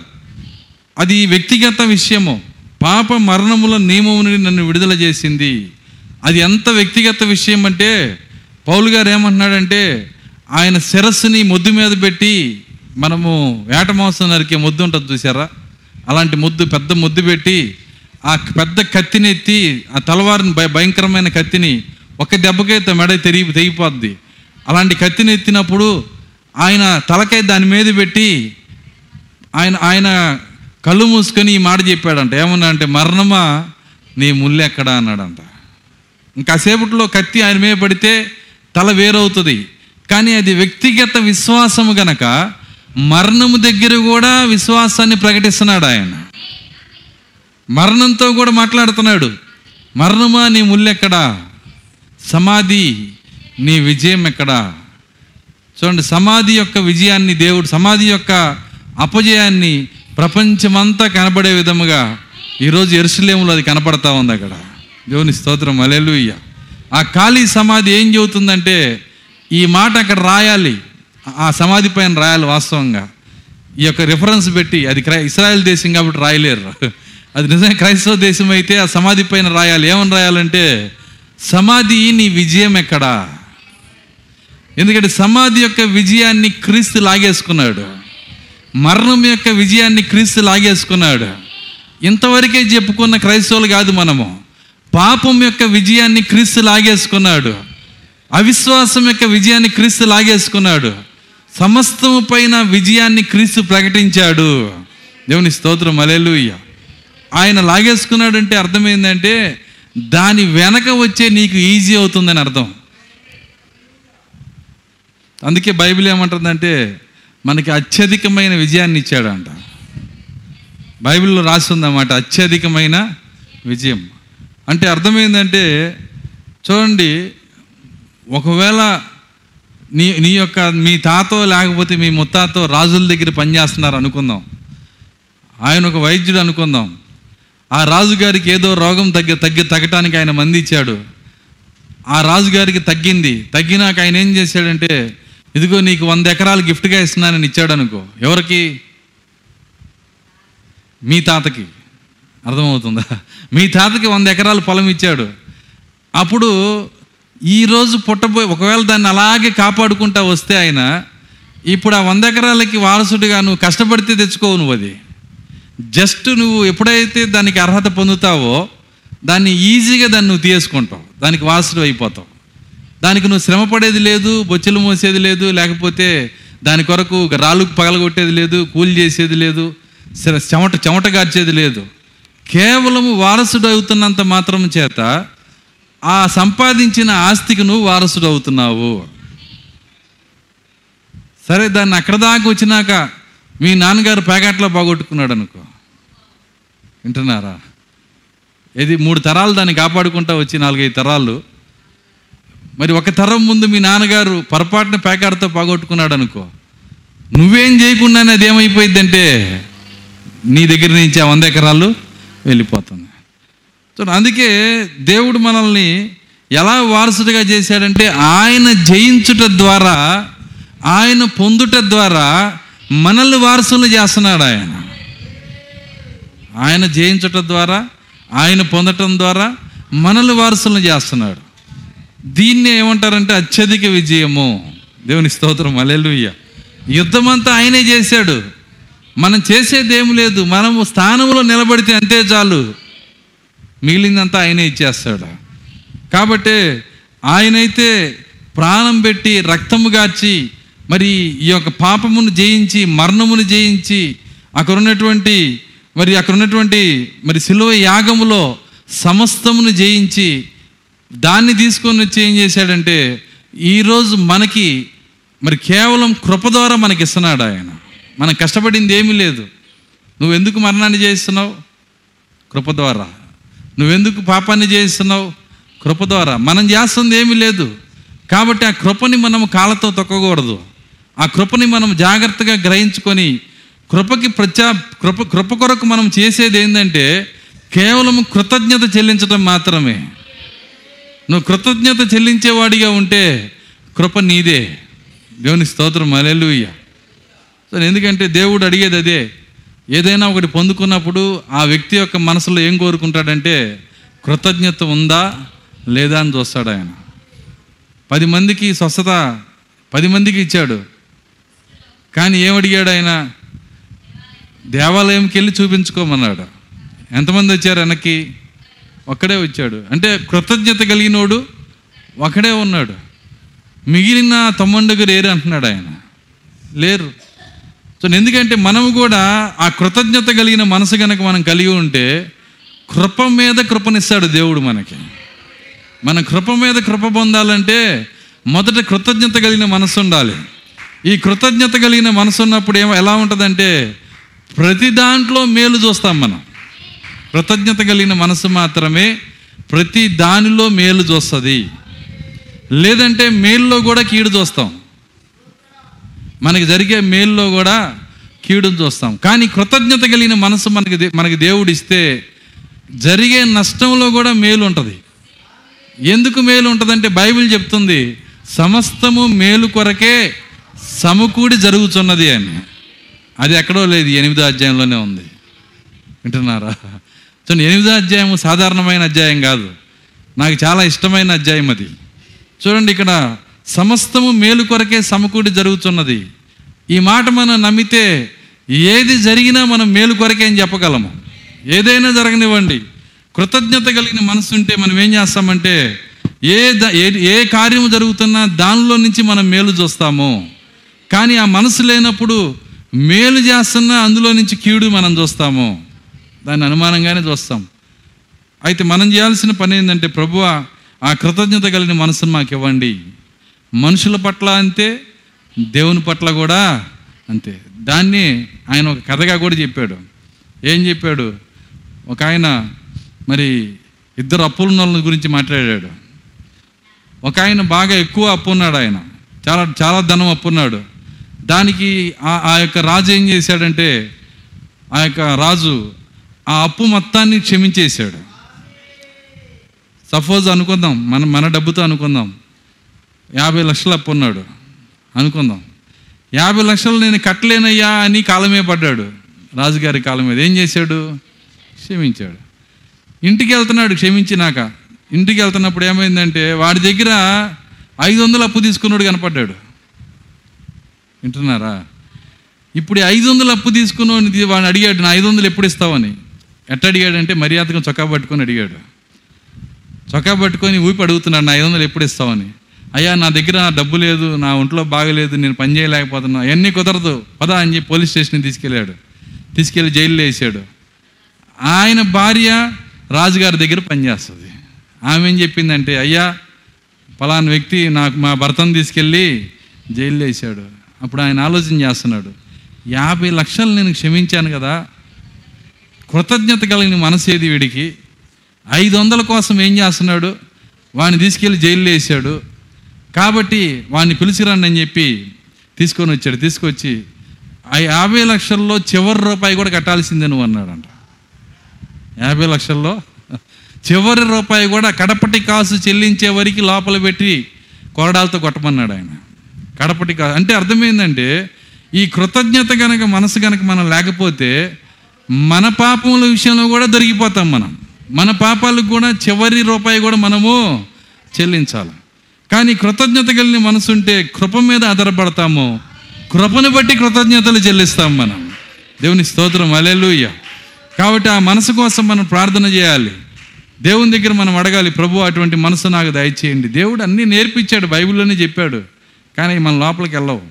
అది వ్యక్తిగత విషయము. పాప మరణముల నియమం నుండి నన్ను విడుదల చేసింది. అది ఎంత వ్యక్తిగత విషయం అంటే పౌలు గారు ఏమంటున్నాడంటే ఆయన శిరస్సుని ముద్దు మీద పెట్టి మనము వేట మాంసం నరికే ముద్దు ఉంటుంది చూసారా అలాంటి ముద్దు పెద్ద ముద్దు పెట్టి ఆ పెద్ద కత్తిని ఎత్తి ఆ తలవారిని భయ భయంకరమైన కత్తిని ఒక దెబ్బకైతే మెడ తెరిగి తెగిపోద్ది. అలాంటి కత్తిని ఎత్తినప్పుడు ఆయన తలకై దాని మీద పెట్టి ఆయన ఆయన కళ్ళు మూసుకొని ఈ మాట చెప్పాడంట. ఏమన్నా అంటే మరణమా నీ ముళ్ళు ఎక్కడా? అన్నాడంట. ఇంకాసేపట్లో కత్తి ఆయన మీద పడితే తల వేరవుతుంది. కానీ అది వ్యక్తిగత విశ్వాసము గనక మరణము దగ్గర కూడా విశ్వాసాన్ని ప్రకటిస్తున్నాడు ఆయన. మరణంతో కూడా మాట్లాడుతున్నాడు. మరణమా నీ ముల్లెక్కడా సమాధి నీ విజయం ఎక్కడా? చూడండి సమాధి యొక్క విజయాన్ని దేవుడు సమాధి యొక్క అపజయాన్ని ప్రపంచమంతా కనబడే విధముగా ఈరోజు ఎరుసలేములో అది కనపడతా ఉంది అక్కడ. దేవుని స్తోత్రం అలెలుయ్య ఆ ఖాళీ సమాధి ఏం చెబుతుందంటే ఈ మాట అక్కడ రాయాలి. ఆ సమాధి పైన రాయాలి వాస్తవంగా. ఈ యొక్క రిఫరెన్స్ పెట్టి అది క్రై ఇస్రాయల్ దేశం కాబట్టి రాయలేరు. అది నిజంగా క్రైస్తవ దేశం అయితే ఆ సమాధి పైన రాయాలి. ఏమని రాయాలంటే సమాధి నీ విజయం ఎక్కడా? ఎందుకంటే సమాధి యొక్క విజయాన్ని క్రీస్తు లాగేసుకున్నాడు. మరణం యొక్క విజయాన్ని క్రీస్తు లాగేసుకున్నాడు. ఇంతవరకే చెప్పుకున్న క్రైస్తవులు కాదు మనము. పాపం యొక్క విజయాన్ని క్రీస్తు లాగేసుకున్నాడు. అవిశ్వాసం యొక్క విజయాన్ని క్రీస్తు లాగేసుకున్నాడు. సమస్తము పైన విజయాన్ని క్రీస్తు ప్రకటించాడు. దేవుని స్తోత్రం అలెలుయ్య ఆయన లాగేసుకున్నాడంటే అర్థమైందంటే దాని వెనక వచ్చే నీకు ఈజీ అవుతుందని అర్థం. అందుకే బైబిల్ ఏమంటుందంటే మనకి అత్యధికమైన విజయాన్ని ఇచ్చాడంట. బైబిల్లో రాసి ఉందన్నమాట అత్యధికమైన విజయం. అంటే అర్థమైందంటే చూడండి ఒకవేళ నీ నీ యొక్క మీ తాతో లేకపోతే మీ ముత్తాతో రాజుల దగ్గర పనిచేస్తున్నారు అనుకుందాం. ఆయన ఒక వైద్యుడు అనుకుందాం. ఆ రాజుగారికి ఏదో రోగం తగ్గి తగ్గి తగ్గటానికి ఆయన మంది ఇచ్చాడు. ఆ రాజుగారికి తగ్గింది. తగ్గినాక ఆయన ఏం చేశాడంటే ఇదిగో నీకు వంద ఎకరాలు గిఫ్ట్గా ఇస్తున్నానని ఇచ్చాడు అనుకో ఎవరికి? మీ తాతకి. అర్థమవుతుందా? మీ తాతకి వంద ఎకరాలు పొలం ఇచ్చాడు. అప్పుడు ఈరోజు పుట్టబోయి ఒకవేళ దాన్ని అలాగే కాపాడుకుంటా వస్తే ఆయన ఇప్పుడు ఆ వంద ఎకరాలకి వారసుడిగా నువ్వు కష్టపడితే తెచ్చుకోవు నువ్వు అది. జస్ట్ నువ్వు ఎప్పుడైతే దానికి అర్హత పొందుతావో దాన్ని ఈజీగా దాన్ని నువ్వు తీసుకుంటావు దానికి వారసుడు అయిపోతావు. దానికి నువ్వు శ్రమ పడేది లేదు బొచ్చులు మోసేది లేదు లేకపోతే దాని కొరకు రాళ్ళు పగలగొట్టేది లేదు కూలి చేసేది లేదు చెమట చెమట గార్చేది లేదు. కేవలము వారసుడు అవుతున్నంత మాత్రం చేత ఆ సంపాదించిన ఆస్తికి నువ్వు వారసుడు అవుతున్నావు. సరే దాన్ని అక్కడ దాకా వచ్చినాక మీ నాన్నగారు ప్యాకెట్లో బాగొట్టుకున్నాడు అనుకో. వింటున్నారా? ఇది మూడు తరాలు దాన్ని కాపాడుకుంటా వచ్చి నాలుగైదు తరాలు. మరి ఒక తరం ముందు మీ నాన్నగారు పొరపాటున పేకాడతో పోగొట్టుకున్నాడు అనుకో. నువ్వేం చేయకుండానే అది ఏమైపోయిందంటే నీ దగ్గర నుంచి ఆ వంద ఎకరాలు వెళ్ళిపోతుంది సో అందుకే దేవుడు మనల్ని ఎలా వారసుడిగా చేశాడంటే ఆయన జయించుట ద్వారా ఆయన పొందుట ద్వారా మనల్ని వారసులు చేస్తున్నాడు ఆయన. ఆయన జయించటం ద్వారా ఆయన పొందటం ద్వారా మనల్ని వారసులను చేస్తున్నాడు. దీన్ని ఏమంటారంటే అత్యధిక విజయము. దేవుని స్తోత్రం అలెలుయ్య యుద్ధం అంతా ఆయనే చేశాడు. మనం చేసేదేం లేదు. మనము స్థానంలో నిలబడితే అంతే చాలు. మిగిలిందంతా ఆయనే ఇచ్చేస్తాడు. కాబట్టి ఆయనైతే ప్రాణం పెట్టి రక్తము గార్చి మరి ఈ యొక్క పాపమును జయించి మరణమును జయించి అక్కడ ఉన్నటువంటి మరి అక్కడ ఉన్నటువంటి మరి సిలువ యాగములో సమస్తమును జయించి దాన్ని తీసుకొని వచ్చి ఏం చేశాడంటే ఈరోజు మనకి మరి కేవలం కృప ద్వారా మనకి ఇస్తున్నాడు ఆయన. మనం కష్టపడింది ఏమీ లేదు. నువ్వు ఎందుకు మరణాన్ని చేస్తున్నావు కృప ద్వారా. నువ్వెందుకు పాపాన్ని చేస్తున్నావు కృప ద్వారా. మనం చేస్తుంది ఏమీ లేదు. కాబట్టి ఆ కృపని మనం కాళ్ళతో తొక్కకూడదు. ఆ కృపని మనం జాగ్రత్తగా గ్రహించుకొని కృపకి ప్రత్యా కృప కృప కొరకు మనం చేసేది ఏంటంటే కేవలం కృతజ్ఞత చెల్లించడం మాత్రమే. నువ్వు కృతజ్ఞత చెల్లించేవాడిగా ఉంటే కృప నీదే. దేవుని స్తోత్రం అలెలుయ్య సో ఎందుకంటే దేవుడు అడిగేది అదే. ఏదైనా ఒకటి పొందుకున్నప్పుడు ఆ వ్యక్తి యొక్క మనసులో ఏం కోరుకుంటాడంటే కృతజ్ఞత ఉందా లేదా అని చూస్తాడు ఆయన. పది మందికి స్వస్థత పది మందికి ఇచ్చాడు. కానీ ఏమడిగాడు ఆయన? దేవాలయంకి వెళ్ళి చూపించుకోమన్నాడు. ఎంతమంది వచ్చారు వెనక్కి? ఒక్కడే వచ్చాడు. అంటే కృతజ్ఞత కలిగినోడు ఒకడే ఉన్నాడు. మిగిలిన తమ్ముండుగురు ఏరు అంటున్నాడు ఆయన. లేరు. సో ఎందుకంటే మనము కూడా ఆ కృతజ్ఞత కలిగిన మనసు కనుక మనం కలిగి ఉంటే కృప మీద కృపనిస్తాడు దేవుడు మనకి. మన కృప మీద కృప పొందాలంటే మొదట కృతజ్ఞత కలిగిన మనసు ఉండాలి. ఈ కృతజ్ఞత కలిగిన మనసు ఉన్నప్పుడు ఏమో ఎలా ఉంటుందంటే ప్రతి దాంట్లో మేలు చూస్తాం మనం. కృతజ్ఞత కలిగిన మనసు మాత్రమే ప్రతి దానిలో మేలు చూస్తుంది. లేదంటే మేల్లో కూడా కీడు చూస్తాం. మనకి జరిగే మేల్లో కూడా కీడును చూస్తాం. కానీ కృతజ్ఞత కలిగిన మనసు మనకి మనకి దేవుడు ఇస్తే జరిగే నష్టంలో కూడా మేలు ఉంటుంది. ఎందుకు మేలు ఉంటుందంటే బైబిల్ చెప్తుంది సమస్తము మేలు కొరకే సమకూడి జరుగుతున్నది అని. అది ఎక్కడో లేదు ఎనిమిదో అధ్యాయంలోనే ఉంది. వింటున్నారా? చూడండి ఎనిమిదో అధ్యాయము సాధారణమైన అధ్యాయం కాదు. నాకు చాలా ఇష్టమైన అధ్యాయం అది. చూడండి ఇక్కడ సమస్తము మేలు కొరకే సమకూడి జరుగుతున్నది. ఈ మాట మనం నమ్మితే ఏది జరిగినా మనం మేలు కొరకే అని చెప్పగలము. ఏదైనా జరగనివ్వండి. కృతజ్ఞత కలిగిన మనసు ఉంటే మనం ఏం చేస్తామంటే ఏ ద- ఏ ఏ కార్యం జరుగుతున్నా దానిలో నుంచి మనం మేలు చూస్తాము. కానీ ఆ మనసు లేనప్పుడు మేలు చేస్తున్నా అందులో నుంచి కీడు మనం చూస్తాము. దాన్ని అనుమానంగానే చూస్తాం. అయితే మనం చేయాల్సిన పని ఏంటంటే ప్రభువ ఆ కృతజ్ఞత కలిగిన మనసును మాకు ఇవ్వండి. మనుషుల పట్ల అంతే దేవుని పట్ల కూడా అంతే. దాన్ని ఆయన ఒక కథగా కూడా చెప్పాడు. ఏం చెప్పాడు? ఒక ఆయన మరి ఇద్దరు అప్పులున్న వాళ్ళ గురించి మాట్లాడాడు. ఒక ఆయన బాగా ఎక్కువ అప్పు ఉన్నాడు ఆయన. చాలా చాలా ధనం అప్పున్నాడు దానికి ఆ- ఆ యొక్క రాజు ఏం చేశాడంటే ఆ యొక్క రాజు ఆ అప్పు మొత్తాన్ని క్షమించేశాడు. సపోజ్ అనుకుందాం మన మన డబ్బుతో అనుకుందాం. యాభై లక్షలు అప్పు ఉన్నాడు. అనుకుందాం. యాభై లక్షలు నేను కట్టలేనయ్యా అని కాలమే పడ్డాడు. రాజుగారి కాలం మీద ఏం చేశాడు? క్షమించాడు. ఇంటికి వెళ్తున్నాడు క్షమించినాక. ఇంటికి వెళ్తున్నప్పుడు ఏమైందంటే వాడి దగ్గర ఐదు వందలు అప్పు తీసుకున్నాడు కనపడ్డాడు. వింటున్నారా? ఇప్పుడు ఐదు వందలు అప్పు తీసుకున్నాడు వాడిని అడిగాడు నా ఐదు వందలు ఎప్పుడు ఇస్తావని? ఎట్ట అడిగాడంటే మర్యాదగా చొక్కా పట్టుకొని అడిగాడు. చొక్కా పట్టుకొని ఊపి అడుగుతున్నాడు నా ఐదు వందలు ఎప్పుడు ఇస్తావని? అయ్యా నా దగ్గర డబ్బు లేదు నా ఒంట్లో బాగలేదు నేను పని చేయలేకపోతున్నా అవన్నీ కుదరదు పదా అని చెప్పి పోలీస్ స్టేషన్కి తీసుకెళ్ళాడు. తీసుకెళ్ళి జైల్లో వేసాడు. ఆయన భార్య రాజుగారి దగ్గర పనిచేస్తుంది ఆమె ఏం చెప్పిందంటే అయ్యా పలానా వ్యక్తి నాకు మా భర్తను తీసుకెళ్ళి జైల్లో వేసాడు. అప్పుడు ఆయన ఆలోచన చేస్తున్నాడు. యాభై లక్షలు నేను క్షమించాను కదా కృతజ్ఞత కలిగిన మనసు ఏది వీడికి? ఐదు వందల కోసం ఏం చేస్తున్నాడు? వాడిని తీసుకెళ్ళి జైల్లో వేసాడు. కాబట్టి వాడిని పిలిచిరండి అని చెప్పి తీసుకొని వచ్చాడు. తీసుకొచ్చి ఆ యాభై లక్షల్లో చివరి రూపాయి కూడా కట్టాల్సిందే నువ్వు అన్నాడంట. యాభై లక్షల్లో చివరి రూపాయి కూడా కడపటి కాసు చెల్లించే వరకు లోపల పెట్టి కొరడాలతో కొట్టమన్నాడు ఆయన. కడపటి కాసు అంటే అర్థమైందంటే ఈ కృతజ్ఞత కనుక మనసు గనక మనం లేకపోతే మన పాపముల విషయంలో కూడా దొరికిపోతాం మనం. మన పాపాలకు కూడా చివరి రూపాయి కూడా మనము చెల్లించాలి. కానీ కృతజ్ఞత కలిగిన మనసు ఉంటే కృప మీద ఆధారపడతాము. కృపను బట్టి కృతజ్ఞతలు చెల్లిస్తాం మనం. దేవుని స్తోత్రం అలెలుయ్య కాబట్టి ఆ మనసు కోసం మనం ప్రార్థన చేయాలి. దేవుని దగ్గర మనం అడగాలి ప్రభు అటువంటి మనసు నాకు దయచేయండి. దేవుడు అన్నీ నేర్పించాడు బైబిల్లోనే చెప్పాడు. కానీ మన లోపలికి వెళ్ళవు.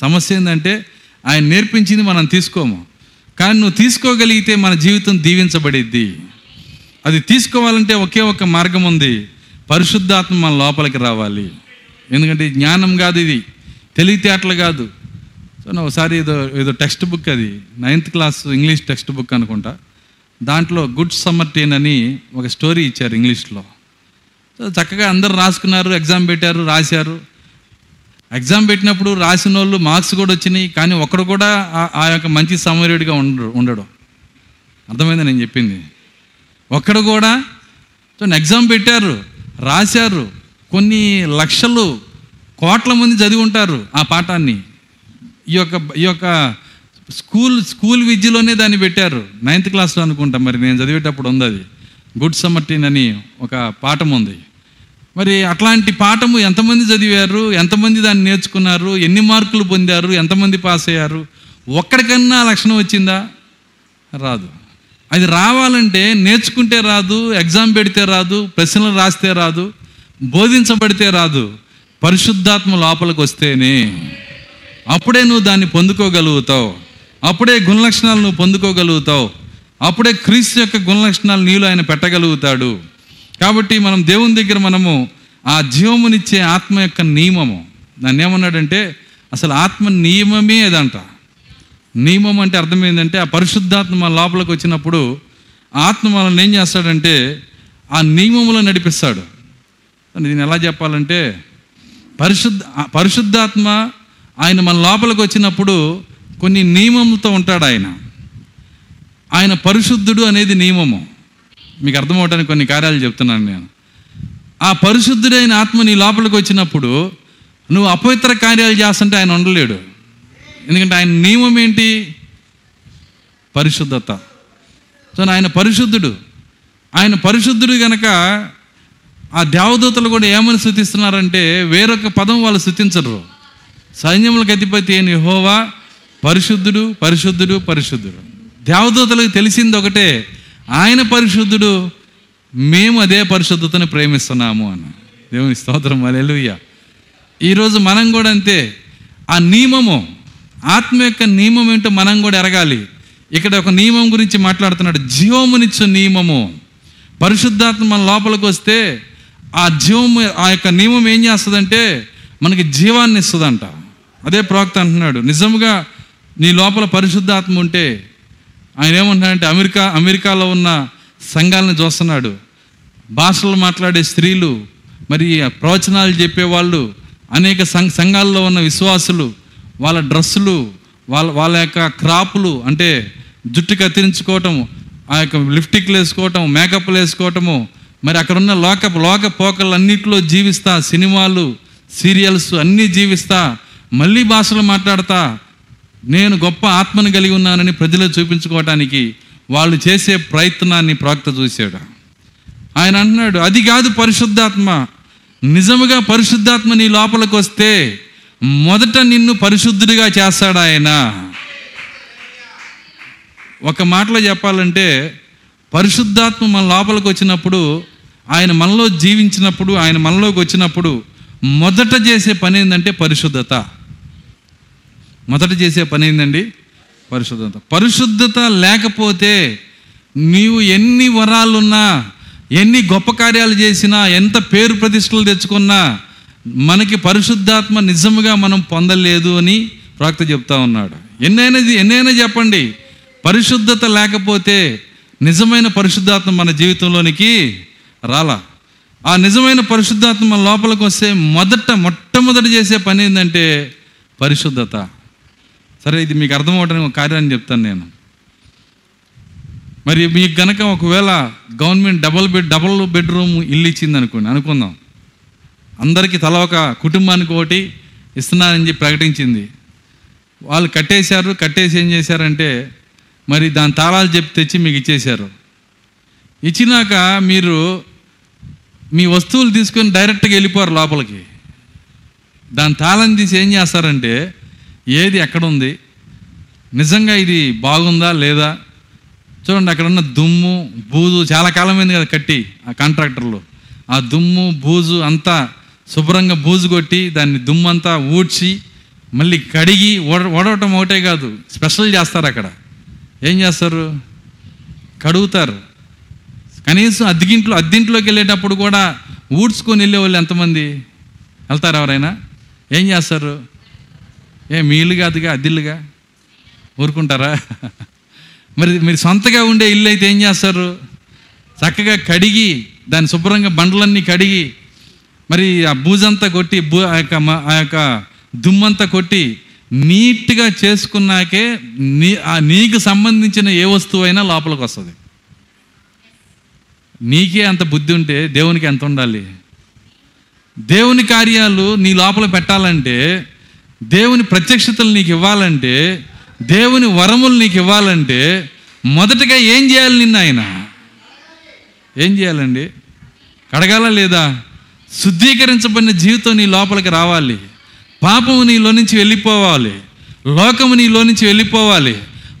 సమస్య ఏంటంటే ఆయన నేర్పించింది మనం తీసుకోము. కానీ నువ్వు తీసుకోగలిగితే మన జీవితం దీవించబడిద్ది. అది తీసుకోవాలంటే ఒకే ఒక మార్గం ఉంది. పరిశుద్ధాత్మ మన లోపలికి రావాలి. ఎందుకంటే జ్ఞానం కాదు ఇది. తెలివితేటలు కాదు. సో నా ఒకసారి ఏదో ఏదో టెక్స్ట్ బుక్ అది. Ninth class English text book అనుకుంటా. దాంట్లో గుడ్ సమ్మర్టీన్ అని ఒక స్టోరీ ఇచ్చారు ఇంగ్లీష్లో. సో చక్కగా అందరు రాసుకున్నారు ఎగ్జామ్ పెట్టారు రాశారు. ఎగ్జామ్ పెట్టినప్పుడు రాసిన వాళ్ళు మార్క్స్ కూడా వచ్చినాయి కానీ ఒకడు కూడా ఆ- యొక్క మంచి సమర్యుడిగా ఉండడు ఉండడు. అర్థమైంది నేను చెప్పింది? ఒక్కడు కూడా ఎగ్జామ్ పెట్టారు రాశారు కొన్ని లక్షలు కోట్ల మంది చదివి ఉంటారు ఆ పాఠాన్ని. ఈ యొక్క ఈ యొక్క స్కూల్ స్కూల్ విద్యలోనే దాన్ని పెట్టారు. నైన్త్ క్లాస్లో అనుకుంటా మరి నేను చదివేటప్పుడు ఉంది అది. గుడ్ సమర్టీన్ అని ఒక పాఠం ఉంది. మరి అట్లాంటి పాఠము ఎంతమంది చదివారు? ఎంతమంది దాన్ని నేర్చుకున్నారు? ఎన్ని మార్కులు పొందారు? ఎంతమంది పాస్ అయ్యారు? ఒక్కడికన్నా లక్షణం వచ్చిందా? రాదు. అది రావాలంటే నేర్చుకుంటే రాదు ఎగ్జామ్ పెడితే రాదు ప్రశ్నలు రాస్తే రాదు బోధించబడితే రాదు. పరిశుద్ధాత్మ లోపలికి వస్తేనే. అప్పుడే నువ్వు దాన్ని పొందుకోగలుగుతావు. అప్పుడే గుణలక్షణాలు నువ్వు పొందుకోగలుగుతావు. అప్పుడే క్రీస్తు యొక్క గుణలక్షణాలు నీలో ఆయన పెట్టగలుగుతాడు. కాబట్టి మనం దేవుని దగ్గర మనము ఆ జీవమునిచ్చే ఆత్మ యొక్క నియమము. నన్ను ఏమన్నాడంటే అసలు ఆత్మ నియమమే అదంట నియమం అంటే అర్థం ఏంటంటే ఆ పరిశుద్ధాత్మ మన లోపలికి వచ్చినప్పుడు ఆత్మ మనల్ని ఏం చేస్తాడంటే ఆ నియమములో నడిపిస్తాడు. దీన్ని ఎలా చెప్పాలంటే పరిశుద్ధ పరిశుద్ధాత్మ ఆయన మన లోపలికి వచ్చినప్పుడు కొన్ని నియమములతో ఉంటాడు ఆయన. ఆయన పరిశుద్ధుడు అనేది నియమము. మీకు అర్థమవటానికి కొన్ని కార్యాలు చెప్తున్నాను నేను. ఆ పరిశుద్ధుడైన ఆత్మ నీ లోపలికి వచ్చినప్పుడు నువ్వు అపవిత్ర కార్యాలు చేస్తుంటే ఆయన ఉండలేడు. ఎందుకంటే ఆయన నియమం ఏంటి? పరిశుద్ధత. సో ఆయన పరిశుద్ధుడు. ఆయన పరిశుద్ధుడు గనక ఆ దేవదూతలు కూడా ఏమని శృతిస్తున్నారంటే వేరొక పదం వాళ్ళు స్థుతించరు. సైన్యములకు అధిపతి అయిన హోవా పరిశుద్ధుడు పరిశుద్ధుడు పరిశుద్ధుడు. దేవదూతలకు తెలిసింది ఒకటే ఆయన పరిశుద్ధుడు మేము అదే పరిశుద్ధతను ప్రేమిస్తున్నాము అన్న. దేవుని స్తోత్రం అలెలుయ్య ఈరోజు మనం కూడా అంతే ఆ నియమము ఆత్మ యొక్క నియమం ఏంటో మనం కూడా ఎరగాలి. ఇక్కడ ఒక నియమం గురించి మాట్లాడుతున్నాడు జీవమునిచ్చు నియమము. పరిశుద్ధాత్మ మన లోపలికి వస్తే ఆ జీవము ఆ యొక్క నియమం ఏం చేస్తుందంటే మనకి జీవాన్ని ఇస్తుందంట. అదే ప్రవక్త అంటున్నాడు నిజముగా నీ లోపల పరిశుద్ధాత్మ ఉంటే ఆయన ఏమంటున్నాడంటే అమెరికా అమెరికాలో ఉన్న సంఘాలను చూస్తున్నాడు. భాషలు మాట్లాడే స్త్రీలు మరి ప్రవచనాలు చెప్పేవాళ్ళు అనేక సంఘ సంఘాల్లో ఉన్న విశ్వాసులు వాళ్ళ డ్రెస్సులు వాళ్ళ వాళ్ళ యొక్క క్రాపులు అంటే జుట్టు కత్తిరించుకోవటం ఆ యొక్క లిప్టిక్లు వేసుకోవటం మేకప్లు వేసుకోవటము మరి అక్కడ ఉన్న లోక లోక పోకలన్నింటిలో జీవిస్తా సినిమాలు సీరియల్స్ అన్నీ జీవిస్తా మళ్ళీ భాషలు మాట్లాడతా నేను గొప్ప ఆత్మను కలిగి ఉన్నానని ప్రజలు చూపించుకోవటానికి వాళ్ళు చేసే ప్రయత్నాన్ని ప్రవక్త చూశాడు. ఆయన అంటున్నాడు అది కాదు పరిశుద్ధాత్మ. నిజముగా పరిశుద్ధాత్మ నీ లోపలికి వస్తే మొదట నిన్ను పరిశుద్ధుడిగా చేస్తాడు ఆయన. ఒక మాటలో చెప్పాలంటే పరిశుద్ధాత్మ మన లోపలికి వచ్చినప్పుడు ఆయన మనలో జీవించినప్పుడు ఆయన మనలోకి వచ్చినప్పుడు మొదట చేసే పని ఏంటంటే పరిశుద్ధత. మొదట చేసే పని ఏందండి? పరిశుద్ధత. పరిశుద్ధత లేకపోతే నీవు ఎన్ని వరాలున్నా ఎన్ని గొప్ప కార్యాలు చేసినా ఎంత పేరు ప్రతిష్టలు తెచ్చుకున్నా మనకి పరిశుద్ధాత్మ నిజముగా మనం పొందలేదు అని ప్రాక్త చెప్తా ఉన్నాడు. ఎన్నైనా ఎన్నైనా చెప్పండి. పరిశుద్ధత లేకపోతే నిజమైన పరిశుద్ధాత్మ మన జీవితంలోనికి రాలా. ఆ నిజమైన పరిశుద్ధాత్మ లోపలికి వస్తే మొదట మొట్టమొదట చేసే పని ఏంటంటే పరిశుద్ధత. సరే ఇది మీకు అర్థం అవడానికి ఒక కార్యాన్ని చెప్తాను నేను. మరి మీకు గనక ఒకవేళ government double bed double bedroom ఇల్లు ఇచ్చింది అనుకోండి అనుకుందాం. అందరికీ తల ఒక కుటుంబానికి ఒకటి ఇస్తున్నానని చెప్పి ప్రకటించింది. వాళ్ళు కట్టేశారు కట్టేసి ఏం చేశారంటే మరి దాని తాళాలు చెప్పి తెచ్చి మీకు ఇచ్చేశారు. ఇచ్చినాక మీరు మీ వస్తువులు తీసుకొని డైరెక్ట్గా వెళ్ళిపోరు లోపలికి. దాని తాళం తీసి ఏం చేస్తారంటే ఏది ఎక్కడుంది? నిజంగా ఇది బాగుందా లేదా? చూడండి అక్కడ ఉన్న దుమ్ము బూజు చాలా కాలమైంది కదా కట్టి ఆ కాంట్రాక్టర్లు. ఆ దుమ్ము బూజు అంతా శుభ్రంగా బూజు కొట్టి దాన్ని దుమ్ము అంతా ఊడ్చి మళ్ళీ కడిగి ఓడ ఓడవటం ఒకటే కాదు స్పెషల్ చేస్తారు అక్కడ. ఏం చేస్తారు? కడుగుతారు. కనీసం అద్దెకింట్లో అద్దెంట్లోకి వెళ్ళేటప్పుడు కూడా ఊడ్చుకొని వెళ్ళే వాళ్ళు ఎంతమంది? వెళ్తారు ఎవరైనా? ఏం చేస్తారు? ఏ మీ ఇల్లు కాదుగా అద్దెల్లుగా ఊరుకుంటారా? మరి మీరు సొంతగా ఉండే ఇల్లు అయితే ఏం చేస్తారు? చక్కగా కడిగి దాని శుభ్రంగా బండలన్నీ కడిగి మరి ఆ బూజంతా కొట్టి బూ ఆ యొక్క ఆ యొక్క దుమ్మంతా కొట్టి నీట్గా చేసుకున్నాకే నీ ఆ నీకు సంబంధించిన ఏ వస్తువు అయినా లోపలికి వస్తుంది. నీకే అంత బుద్ధి ఉంటే దేవునికి ఎంత ఉండాలి? దేవుని కార్యాలు నీ లోపల పెట్టాలంటే దేవుని ప్రత్యక్షతలు నీకు ఇవ్వాలంటే దేవుని వరములు నీకు ఇవ్వాలంటే మొదటగా ఏం చేయాలి నిన్న ఆయన? ఏం చేయాలండి? కడగాల లేదా? శుద్ధీకరించబడిన జీవితం నీ లోపలికి రావాలి. పాపము నీలో నుంచి వెళ్ళిపోవాలి. లోకము నీలో నుంచి వెళ్ళిపోవాలి.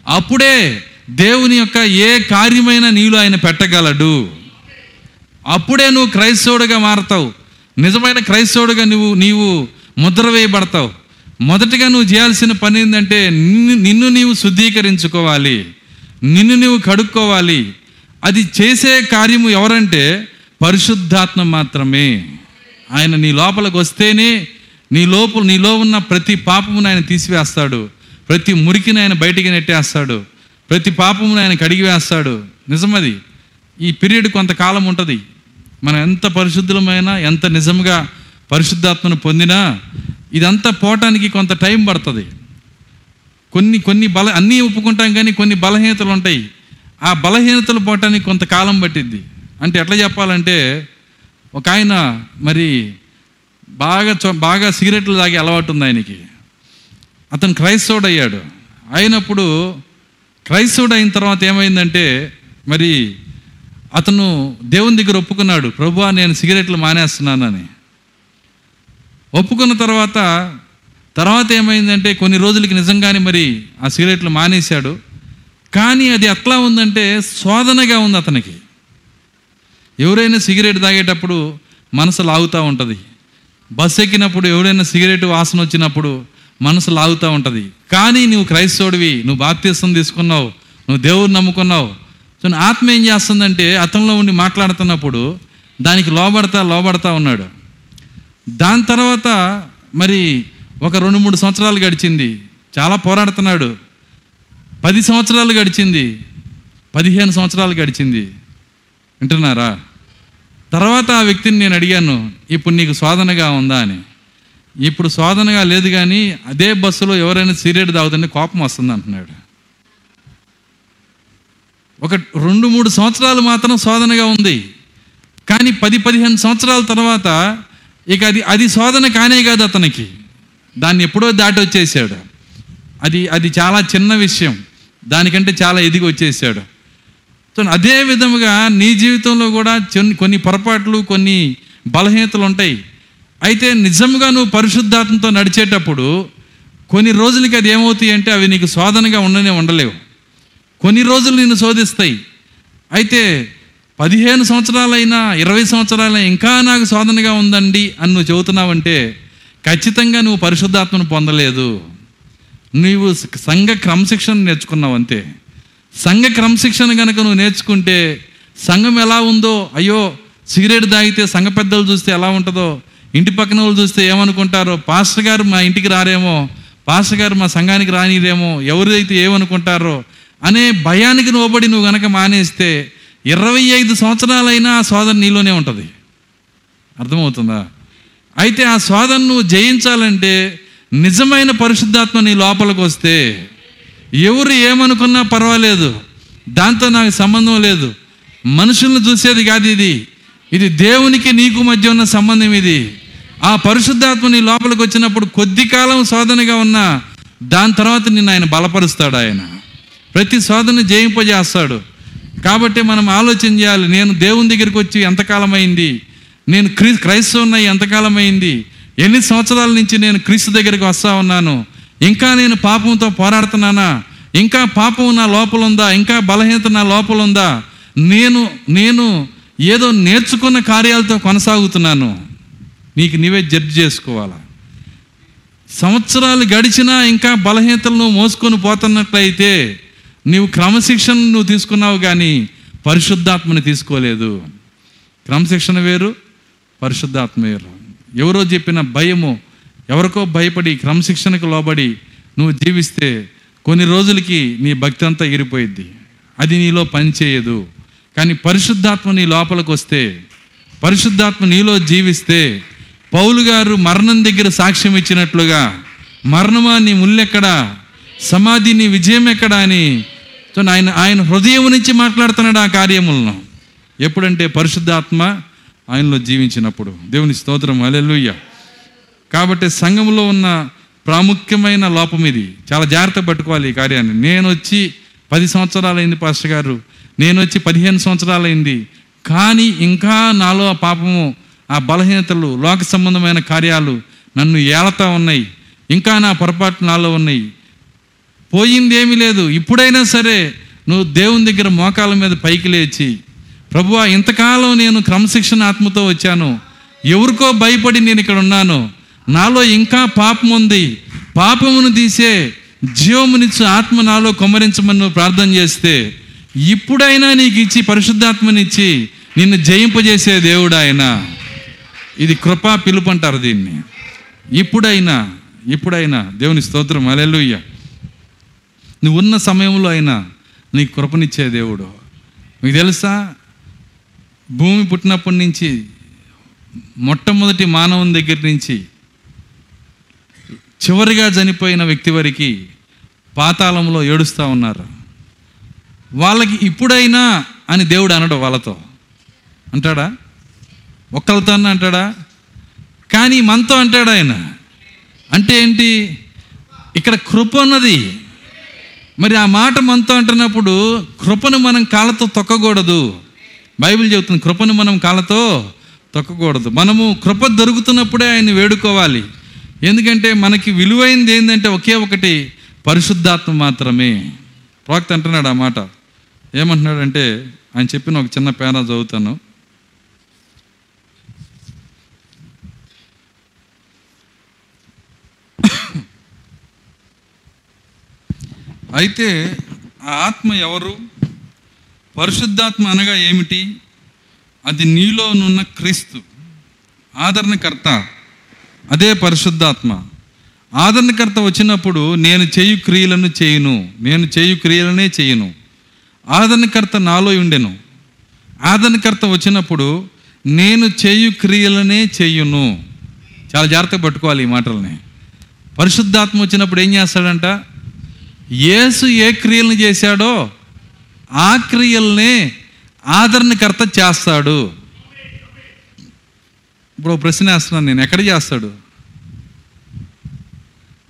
అప్పుడే దేవుని యొక్క ఏ కార్యమైనా నీలో ఆయన పెట్టగలడు. అప్పుడే నువ్వు క్రైస్తవుడిగా మారతావు. నిజమైన క్రైస్తవుడిగా నువ్వు నీవు ముద్ర వేయబడతావు. మొదటగా నువ్వు చేయాల్సిన పని ఏంటంటే నిన్ను నిన్ను నీవు శుద్ధీకరించుకోవాలి. నిన్ను నీవు కడుక్కోవాలి. అది చేసే కార్యము ఎవరంటే పరిశుద్ధాత్మ మాత్రమే. ఆయన నీ లోపలికి వస్తేనే నీ లోపల నీలో ఉన్న ప్రతి పాపమును ఆయన తీసివేస్తాడు. ప్రతి మురికిని ఆయన బయటికి నెట్టేస్తాడు. ప్రతి పాపమును ఆయన కడిగి వేస్తాడు. నిజమది? ఈ పీరియడ్ కొంతకాలం ఉంటుంది. మనం ఎంత పరిశుద్ధులమైనా ఎంత నిజంగా పరిశుద్ధాత్మను పొందినా ఇదంతా పోవటానికి కొంత టైం పడుతుంది. కొన్ని కొన్ని బల అన్నీ ఒప్పుకుంటాం కానీ కొన్ని బలహీనతలు ఉంటాయి. ఆ బలహీనతలు పోవటానికి కొంతకాలం పట్టిద్ది. అంటే ఎట్లా చెప్పాలంటే ఒక ఆయన మరి బాగా బాగా సిగరెట్లు తాగే అలవాటు ఉంది ఆయనకి. అతను క్రైస్తవుడు అయ్యాడు అయినప్పుడు క్రైస్తవుడు అయిన తర్వాత ఏమైందంటే మరి అతను దేవుని దగ్గర ఒప్పుకున్నాడు ప్రభువా నేను సిగరెట్లు మానేస్తున్నానని. ఒప్పుకున్న తర్వాత తర్వాత ఏమైందంటే కొన్ని రోజులకి నిజంగానే మరి ఆ సిగరెట్లు మానేశాడు. కానీ అది ఎట్లా ఉందంటే శోధనగా ఉంది అతనికి. ఎవరైనా సిగరెట్ తాగేటప్పుడు మనసు లాగుతూ ఉంటుంది. బస్ ఎక్కినప్పుడు ఎవరైనా సిగరెట్ వాసన వచ్చినప్పుడు మనసు లాగుతూ ఉంటుంది. కానీ నువ్వు క్రైస్తవుడివి నువ్వు బాప్తీసం తీసుకున్నావు నువ్వు దేవుడు నమ్ముకున్నావు. సో ఆత్మ ఏం చేస్తుందంటే అతనిలో ఉండి మాట్లాడుతున్నప్పుడు దానికి లోబడతా లోబడతా ఉన్నాడు. దాని తర్వాత మరి ఒక రెండు మూడు సంవత్సరాలు గడిచింది. చాలా పోరాడుతున్నాడు. పది సంవత్సరాలు గడిచింది. పదిహేను సంవత్సరాలు గడిచింది. వింటున్నారా? తర్వాత ఆ వ్యక్తిని నేను అడిగాను ఇప్పుడు నీకు శోధనగా ఉందా? అని. ఇప్పుడు శోధనగా లేదు కానీ అదే బస్సులో ఎవరైనా సిగరెట్ తాగుతుంటే కోపం వస్తుంది అంటున్నాడు. ఒక రెండు మూడు సంవత్సరాలు మాత్రం శోధనగా ఉంది. కానీ పది పదిహేను సంవత్సరాల తర్వాత ఇక అది అది శోధన కానే కాదు అతనికి. దాన్ని ఎప్పుడో దాటి వచ్చేసాడు. అది అది చాలా చిన్న విషయం. దానికంటే చాలా ఎదిగి వచ్చేసాడు. సో అదే విధముగా నీ జీవితంలో కూడా కొన్ని కొన్ని పొరపాట్లు కొన్ని బలహీనతలు ఉంటాయి. అయితే నిజంగా నువ్వు పరిశుద్ధాత్మతో నడిచేటప్పుడు కొన్ని రోజులకి అది ఏమవుతాయి అంటే అవి నీకు శోధనగా ఉండనే ఉండలేవు. కొన్ని రోజులు నిన్ను శోధిస్తాయి. అయితే పదిహేను సంవత్సరాలైనా ఇరవై సంవత్సరాలైనా ఇంకా నాకు శోధనగా ఉందండి అని నువ్వు చెబుతున్నావంటే ఖచ్చితంగా నువ్వు పరిశుద్ధాత్మను పొందలేదు. నువ్వు సంఘ క్రమశిక్షణ నేర్చుకున్నావు అంతే. సంఘ క్రమశిక్షణ కనుక నువ్వు నేర్చుకుంటే సంఘం ఎలా ఉందో అయ్యో సిగరెట్ తాగితే సంఘ పెద్దలు చూస్తే ఎలా ఉంటుందో ఇంటి పక్కన వాళ్ళు చూస్తే ఏమనుకుంటారో పాస్టర్ గారు మా ఇంటికి రారేమో పాస్టర్ గారు మా సంఘానికి రానిదేమో ఎవరైతే ఏమనుకుంటారో అనే భయానికి లోబడి నువ్వు గనక మానేస్తే ఇరవై ఐదు సంవత్సరాలైనా ఆ శోధన నీలోనే ఉంటుంది. అర్థమవుతుందా? అయితే ఆ శోధన నువ్వు జయించాలంటే నిజమైన పరిశుద్ధాత్మ నీ లోపలికి వస్తే ఎవరు ఏమనుకున్నా పర్వాలేదు. దాంతో నాకు సంబంధం లేదు. మనుషులను చూసేది కాదు ఇది. ఇది దేవునికి నీకు మధ్య ఉన్న సంబంధం ఇది. ఆ పరిశుద్ధాత్మ నీ లోపలికి వచ్చినప్పుడు కొద్ది కాలం శోధనగా ఉన్నా దాని తర్వాత నిన్ను ఆయన బలపరుస్తాడు ఆయన. ప్రతి శోధన జయింపజేస్తాడు. కాబట్టి మనం ఆలోచన చేయాలి నేను దేవుని దగ్గరికి వచ్చి ఎంతకాలం అయింది నేను క్రీ క్రైస్తవున్న ఎంతకాలం అయింది ఎన్ని సంవత్సరాల నుంచి నేను క్రీస్తు దగ్గరికి వస్తా ఉన్నాను? ఇంకా నేను పాపంతో పోరాడుతున్నానా? ఇంకా పాపం నా లోపల ఉందా ఇంకా బలహీనత నా లోపల ఉందా నేను నేను ఏదో నేర్చుకున్న కార్యాలతో కొనసాగుతున్నాను. నీకు నీవే జడ్జి చేసుకోవాలా? సంవత్సరాలు గడిచినా ఇంకా బలహీనతలను మోసుకొని పోతున్నట్లయితే నీవు క్రమశిక్షణ నువ్వు తీసుకున్నావు కానీ పరిశుద్ధాత్మని తీసుకోలేదు. క్రమశిక్షణ వేరు పరిశుద్ధాత్మ వేరు. ఎవరో చెప్పిన భయము ఎవరికో భయపడి క్రమశిక్షణకు లోబడి నువ్వు జీవిస్తే కొన్ని రోజులకి నీ భక్తి అంతా ఎగిరిపోయిద్ది అది నీలో పనిచేయదు కానీ పరిశుద్ధాత్మ నీ లోపలికి వస్తే పరిశుద్ధాత్మ నీలో జీవిస్తే పౌలు గారు మరణం దగ్గర సాక్ష్యం ఇచ్చినట్లుగా మరణమా నీ ముల్లెక్కడా? సమాధి నీ విజయం ఎక్కడా అని సో ఆయన ఆయన హృదయం నుంచి మాట్లాడుతున్నాడు ఆ కార్యములను. ఎప్పుడంటే పరిశుద్ధాత్మ ఆయనలో జీవించినప్పుడు. దేవుని స్తోత్రం. అలెలుయ్య కాబట్టి సంఘంలో ఉన్న ప్రాముఖ్యమైన లోపం ఇది. చాలా జాగ్రత్త పట్టుకోవాలి ఈ కార్యాన్ని. నేను వచ్చి పది సంవత్సరాలైంది పాస్టర్ గారు. నేను వచ్చి పదిహేను సంవత్సరాలైంది. కానీ ఇంకా నాలో ఆ పాపము ఆ బలహీనతలు లోక సంబంధమైన కార్యాలు నన్ను ఏలతా ఉన్నాయి. ఇంకా నా పొరపాటు నాలో ఉన్నాయి. పోయింది ఏమీ లేదు. ఇప్పుడైనా సరే నువ్వు దేవుని దగ్గర మోకాల మీద పైకి లేచి ప్రభువా ఇంతకాలం నేను క్రమశిక్షణ ఆత్మతో వచ్చాను. ఎవరికో భయపడి నేను ఇక్కడ ఉన్నాను. నాలో ఇంకా పాపం ఉంది. పాపమును తీసే జీవమునిచ్చు ఆత్మ నాలో కొమ్మరించమని నువ్వు ప్రార్థన చేస్తే ఇప్పుడైనా నీకు ఇచ్చి పరిశుద్ధాత్మనిచ్చి నిన్ను జయింపజేసే దేవుడు ఆయన ఇది కృపా పిలుపు అంటారు దీన్ని. ఇప్పుడైనా ఇప్పుడైనా దేవుని స్తోత్రం. అలెలుయ్య నువ్వు ఉన్న సమయంలో అయినా నీకు కృపనిచ్చే దేవుడు. మీకు తెలుసా? భూమి పుట్టినప్పటి నుంచి మొట్టమొదటి మానవుని దగ్గర నుంచి చివరిగా చనిపోయిన వ్యక్తి వరకు పాతాళంలో ఏడుస్తూ ఉన్నారు. వాళ్ళకి ఇప్పుడైనా అని దేవుడు అనడు వాళ్ళతో. అంటాడా? ఒక్కరితో అంటాడా? కానీ మనతో అంటాడు ఆయన. అంటే ఏంటి? ఇక్కడ కృప ఉన్నది. మరి ఆ మాట మనతో అంటున్నప్పుడు కృపను మనం కాళ్ళతో తొక్కకూడదు. బైబిల్ చెబుతుంది కృపను మనం కాళ్ళతో తొక్కకూడదు. మనము కృప దొరుకుతున్నప్పుడే ఆయన్ని వేడుకోవాలి. ఎందుకంటే మనకి విలువైంది ఏంటంటే ఒకే ఒకటి పరిశుద్ధాత్మ మాత్రమే. ప్రవక్త అంటున్నాడు ఆ మాట. ఏమంటున్నాడంటే ఆయన చెప్పిన ఒక చిన్న పేరా చదువుతాను. అయితే ఆ ఆత్మ ఎవరు? పరిశుద్ధాత్మ అనగా ఏమిటి? అది నీలోనున్న క్రీస్తు. ఆదరణకర్త. అదే పరిశుద్ధాత్మ. ఆదరణకర్త వచ్చినప్పుడు నేను చేయు క్రియలను చేయును. నేను చేయు క్రియలనే చేయను. ఆదరణకర్త నాలో ఉండెను. ఆదరణకర్త వచ్చినప్పుడు నేను చేయు క్రియలనే చేయును. చాలా జాగ్రత్తగా పట్టుకోవాలి ఈ మాటల్ని. పరిశుద్ధాత్మ వచ్చినప్పుడు ఏం చేస్తాడంట? యేసు ఏ క్రియలను చేశాడో ఆ క్రియల్ని ఆదరణకర్త చేస్తాడు. ఇప్పుడు ప్రశ్న వేస్తున్నాను నేను ఎక్కడ చేస్తాడు?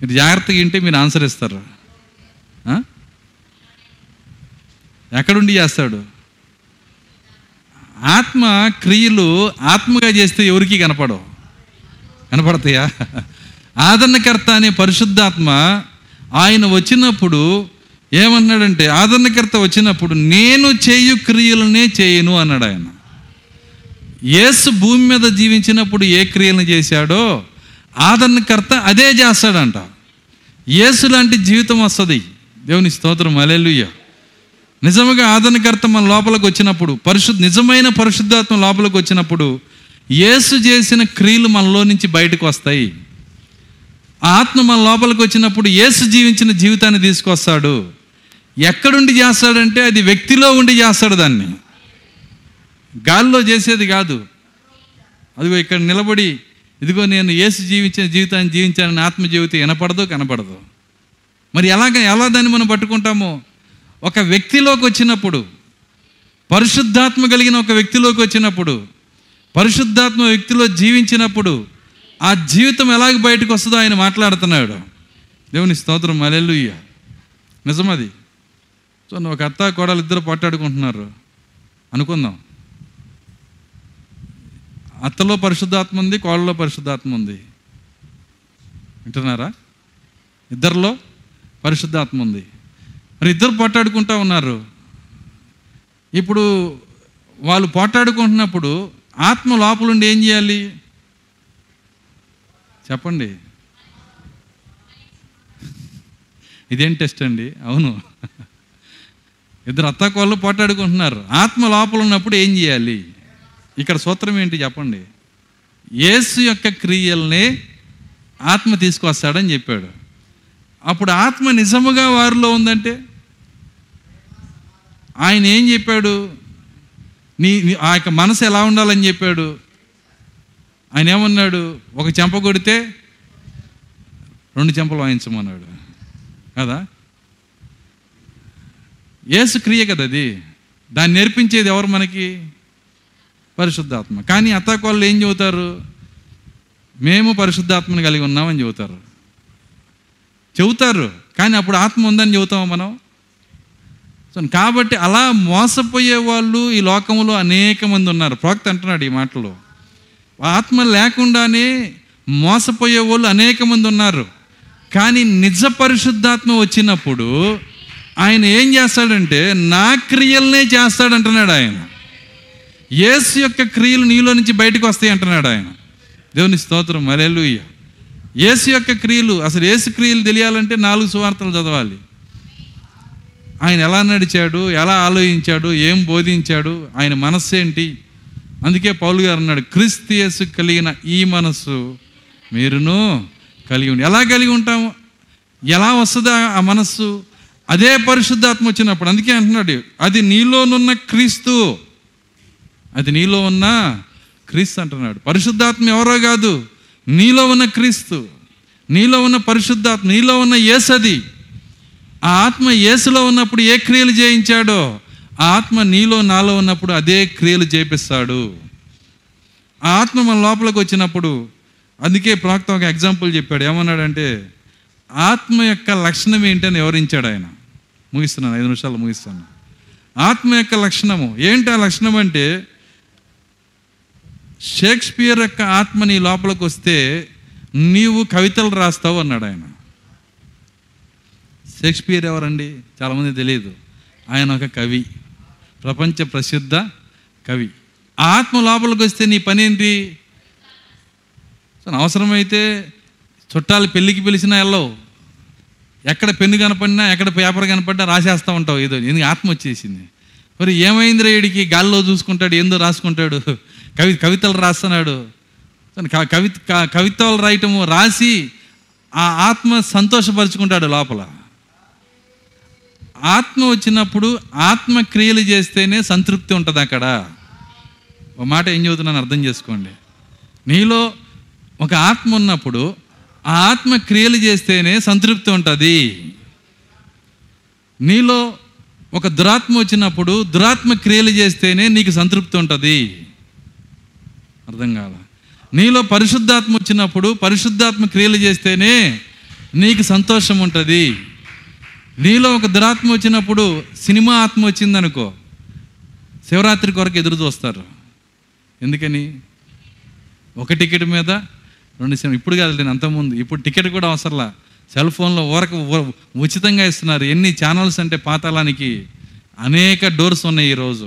మీరు జాగ్రత్తగా ఇంటే మీరు ఆన్సర్ ఇస్తారు? ఎక్కడుండి చేస్తాడు? ఆత్మ క్రియలు ఆత్మగా చేస్తే ఎవరికి కనపడవు. కనపడతాయా? ఆదరణకర్త అనే పరిశుద్ధాత్మ ఆయన వచ్చినప్పుడు ఏమన్నాడంటే ఆదరణకర్త వచ్చినప్పుడు నేను చేయు క్రియలనే చేయను అన్నాడు ఆయన. యేసు భూమి మీద జీవించినప్పుడు ఏ క్రియలను చేశాడో ఆదరణకర్త అదే చేస్తాడంట. యేసు లాంటి జీవితం వస్తుంది. దేవుని స్తోత్రం అలెలుయ్య నిజముగా ఆదరణకర్త మన లోపలికి వచ్చినప్పుడు పరిశుద్ధ నిజమైన పరిశుద్ధాత్మ లోపలికి వచ్చినప్పుడు యేసు చేసిన క్రియలు మనలో నుంచి బయటకు వస్తాయి. ఆత్మ మన లోపలికి వచ్చినప్పుడు యేసు జీవించిన జీవితాన్ని తీసుకొస్తాడు. ఎక్కడుండి చేస్తాడంటే అది వ్యక్తిలో ఉండి చేస్తాడు దాన్ని. గాల్లో చేసేది కాదు. అదిగో ఇక్కడ నిలబడి ఇదిగో నేను యేసు జీవించిన జీవితాన్ని జీవించానని ఆత్మజీవితం వినపడదు కనపడదు. మరి ఎలాగ ఎలా దాన్ని మనం పట్టుకుంటామో? ఒక వ్యక్తిలోకి వచ్చినప్పుడు పరిశుద్ధాత్మ కలిగిన ఒక వ్యక్తిలోకి వచ్చినప్పుడు పరిశుద్ధాత్మ వ్యక్తిలో జీవించినప్పుడు ఆ జీవితం ఎలాగ బయటకు వస్తుందో ఆయన మాట్లాడుతున్నాడు. దేవుని స్తోత్రం అలెల్లుయ్య నిజమది. సో నువ్వు ఒక అత్త కోడలు ఇద్దరు పట్టాడుకుంటున్నారు అనుకుందాం. అత్తలో పరిశుద్ధాత్మ ఉంది కోడలో పరిశుద్ధాత్మ ఉంది. వింటున్నారా? ఇద్దరిలో పరిశుద్ధాత్మ ఉంది. మరి ఇద్దరు పోట్లాడుకుంటా ఉన్నారు. ఇప్పుడు వాళ్ళు పోట్లాడుకుంటున్నప్పుడు ఆత్మ లోపలుండి ఏం చేయాలి? చెప్పండి. ఇదేం టెస్ట్ అండి? అవును. ఇద్దరు అత్తకోళ్ళు పోట్లాడుకుంటున్నారు. ఆత్మ లోపల ఉన్నప్పుడు ఏం చేయాలి? ఇక్కడ సూత్రం ఏంటి చెప్పండి. యేసు యొక్క క్రియల్ని ఆత్మ తీసుకొస్తాడని చెప్పాడు. అప్పుడు ఆత్మ నిజముగా వారిలో ఉందంటే? ఆయన ఏం చెప్పాడు? నీ- ఆ యొక్క మనసు ఎలా ఉండాలని చెప్పాడు? ఆయన ఏమన్నాడు? ఒక చెంప కొడితే రెండు చెంపలు వాయించమన్నాడు. కదా? ఏసు క్రియ కదా అది. దాన్ని నేర్పించేది ఎవరు మనకి? పరిశుద్ధాత్మ. కానీ అత్తాకోళ్ళు ఏం చెబుతారు? మేము పరిశుద్ధాత్మని కలిగి ఉన్నామని చెబుతారు. చెబుతారు. కానీ అప్పుడు ఆత్మ ఉందని చెబుతామా మనం? సో కాబట్టి అలా మోసపోయే వాళ్ళు ఈ లోకంలో అనేక మంది ఉన్నారు. ప్రోక్త అంటున్నాడు ఈ మాటలో. ఆత్మ లేకుండానే మోసపోయే వాళ్ళు అనేక మంది ఉన్నారు. కానీ నిజ పరిశుద్ధాత్మ వచ్చినప్పుడు ఆయన ఏం చేస్తాడంటే నా క్రియలనే చేస్తాడంటున్నాడు ఆయన. యేసు యొక్క క్రియలు నీలో నుంచి బయటకు వస్తాయి అంటున్నాడు ఆయన. దేవుని స్తోత్రం మరేలుయ్య యేసు యొక్క క్రియలు అసలు యేసు క్రియలు తెలియాలంటే నాలుగు సువార్తలు చదవాలి. ఆయన ఎలా నడిచాడు ఎలా ఆలోచించాడు ఏం బోధించాడు ఆయన మనస్సు ఏంటి? అందుకే పౌలు గారు అన్నాడు క్రీస్తు కలిగిన ఈ మనస్సు మీరును కలిగి ఉండి ఎలా కలిగి ఉంటాము? ఎలా వస్తుందా ఆ మనస్సు? అదే పరిశుద్ధాత్మ వచ్చినప్పుడు. అందుకే అంటున్నాడు అది నీలోనున్న క్రీస్తు అది నీలో ఉన్న క్రీస్తు అంటున్నాడు. పరిశుద్ధాత్మ ఎవరో కాదు నీలో ఉన్న క్రీస్తు నీలో ఉన్న పరిశుద్ధాత్మ నీలో ఉన్న ఏసది ఆ ఆత్మ ఏసులో ఉన్నప్పుడు ఏ క్రియలు చేయించాడో ఆ ఆత్మ నీలో నాలో ఉన్నప్పుడు అదే క్రియలు చేపిస్తాడు. ఆ ఆత్మ మన లోపలికి వచ్చినప్పుడు అందుకే ప్రాక్త ఒక ఎగ్జాంపుల్ చెప్పాడు. ఏమన్నాడంటే ఆత్మ యొక్క లక్షణం ఏంటని వివరించాడు ఆయన. ముగిస్తున్నాను ఐదు నిమిషాలు ముగిస్తాను ఆత్మ యొక్క లక్షణము ఏంటి? ఆ లక్షణం అంటే షేక్స్పియర్ యొక్క ఆత్మ నీ లోపలికి వస్తే నీవు కవితలు రాస్తావు అన్నాడు ఆయన. షేక్స్పియర్ ఎవరండి? చాలామంది తెలియదు. ఆయన ఒక కవి. ప్రపంచ ప్రసిద్ధ కవి. ఆ ఆత్మ లోపలికి వస్తే నీ పని ఏంటి? అవసరమైతే చుట్టాలు పెళ్ళికి పిలిచినా వెళ్ళవు. ఎక్కడ పెన్ను కనపడినా ఎక్కడ పేపర్ కనపడినా రాసేస్తూ ఉంటావు ఏదో. ఎందుకు? ఆత్మ వచ్చేసింది. మరి ఏమైందిరా వీడికి గాల్లో చూసుకుంటాడు ఏందో రాసుకుంటాడు. కవి కవితలు రాస్తున్నాడు. క- కవి క- కవితలు రాయటము రాసి ఆ ఆత్మ సంతోషపరుచుకుంటాడు లోపల. ఆత్మ వచ్చినప్పుడు ఆత్మ క్రియలు చేస్తేనే సంతృప్తి ఉంటుంది అక్కడ. ఒక మాట ఏం చదువుతున్నాను అర్థం చేసుకోండి. నీలో ఒక ఆత్మ ఉన్నప్పుడు ఆ ఆత్మ క్రియలు చేస్తేనే సంతృప్తి ఉంటుంది. నీలో ఒక దురాత్మ వచ్చినప్పుడు దురాత్మ క్రియలు చేస్తేనే నీకు సంతృప్తి ఉంటుంది. అర్థం కాల. నీలో పరిశుద్ధాత్మ వచ్చినప్పుడు పరిశుద్ధాత్మ క్రియలు చేస్తేనే నీకు సంతోషం ఉంటుంది. నీలో ఒక దురాత్మ వచ్చినప్పుడు సినిమా ఆత్మ వచ్చిందనుకో శివరాత్రి కొరకు ఎదురు చూస్తారు. ఎందుకని? ఒక టికెట్ మీద రెండు సినిమా ఇప్పుడు కాదు నేను అంతకుముందు ఇప్పుడు టికెట్ కూడా అవసరంలా. సెల్ ఫోన్లో ఊరక ఉచితంగా ఇస్తున్నారు. ఎన్ని ఛానల్స్ అంటే పాతాళానికి అనేక డోర్స్ ఉన్నాయి ఈరోజు.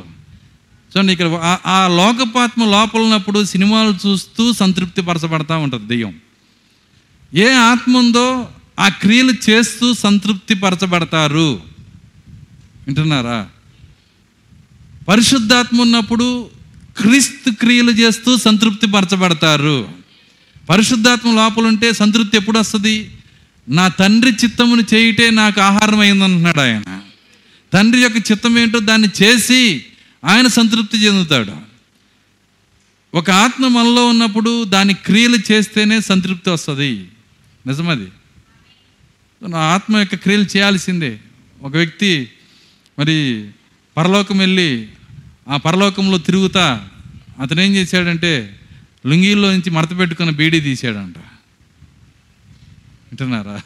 చూడండి ఇక్కడ ఆ- ఆ లోకపాత్మ లోపల ఉన్నప్పుడు సినిమాలు చూస్తూ సంతృప్తి పరచబడతా ఉంటుంది దెయ్యం. ఏ ఆత్మ ఉందో ఆ క్రియలు చేస్తూ సంతృప్తి పరచబడతారు వింటున్నారా? పరిశుద్ధాత్మ ఉన్నప్పుడు క్రీస్తు క్రియలు చేస్తూ సంతృప్తి పరచబడతారు పరిశుద్ధాత్మ లోపల ఉంటే సంతృప్తి ఎప్పుడు వస్తుంది నా తండ్రి చిత్తమును చేయుటే నాకు ఆహారం అయిందంటున్నాడు ఆయన. తండ్రి యొక్క చిత్తం ఏంటో దాన్ని చేసి ఆయన సంతృప్తి చెందుతాడు. ఒక ఆత్మ మనలో ఉన్నప్పుడు దాని క్రియలు చేస్తేనే సంతృప్తి వస్తుంది. నిజమది. నా ఆత్మ యొక్క క్రియలు చేయాల్సిందే. ఒక వ్యక్తి మరి పరలోకం వెళ్ళి ఆ పరలోకంలో తిరుగుతా అతను ఏం చేశాడంటే లుంగీలో నుంచి మడత పెట్టుకున్న బీడీ తీసాడంట వింటున్నారా?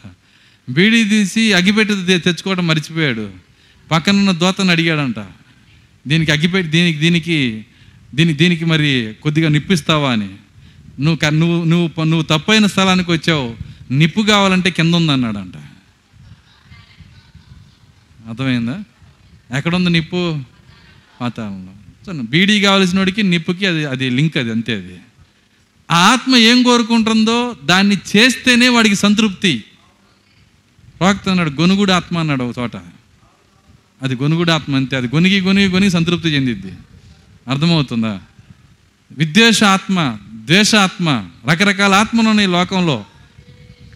బీడీ తీసి అగ్గిపెట్టి తెచ్చుకోవడం మర్చిపోయాడు. పక్కనున్న దోతను అడిగాడంట. దీనికి అగ్గిపెట్టి దీనికి దీనికి దీని దీనికి మరి కొద్దిగా నిప్పిస్తావా అని. నువ్వు నువ్వు నువ్వు నువ్వు తప్పైన స్థలానికి వచ్చావు. నిప్పు కావాలంటే కింద ఉందన్నాడంట అర్థమైందా? ఎక్కడుంది నిప్పు? పాతాళంలో. సో బీడీ కావాల్సిన వాడికి నిప్పుకి అది అది లింక్ అది అంతే అది. ఆ ఆత్మ ఏం కోరుకుంటుందో దాన్ని చేస్తేనే వాడికి సంతృప్తి. ప్రవక్త అన్నాడు గొనుగుడు ఆత్మ అన్నాడు ఒక చోట. అది గొనుగుడు ఆత్మ అంతే అది గొనిగి గొనిగి గొనిగి సంతృప్తి చెందిద్ది. అర్థమవుతుందా? విద్వేష ఆత్మ ద్వేష ఆత్మ రకరకాల ఆత్మలు ఉన్నాయి లోకంలో.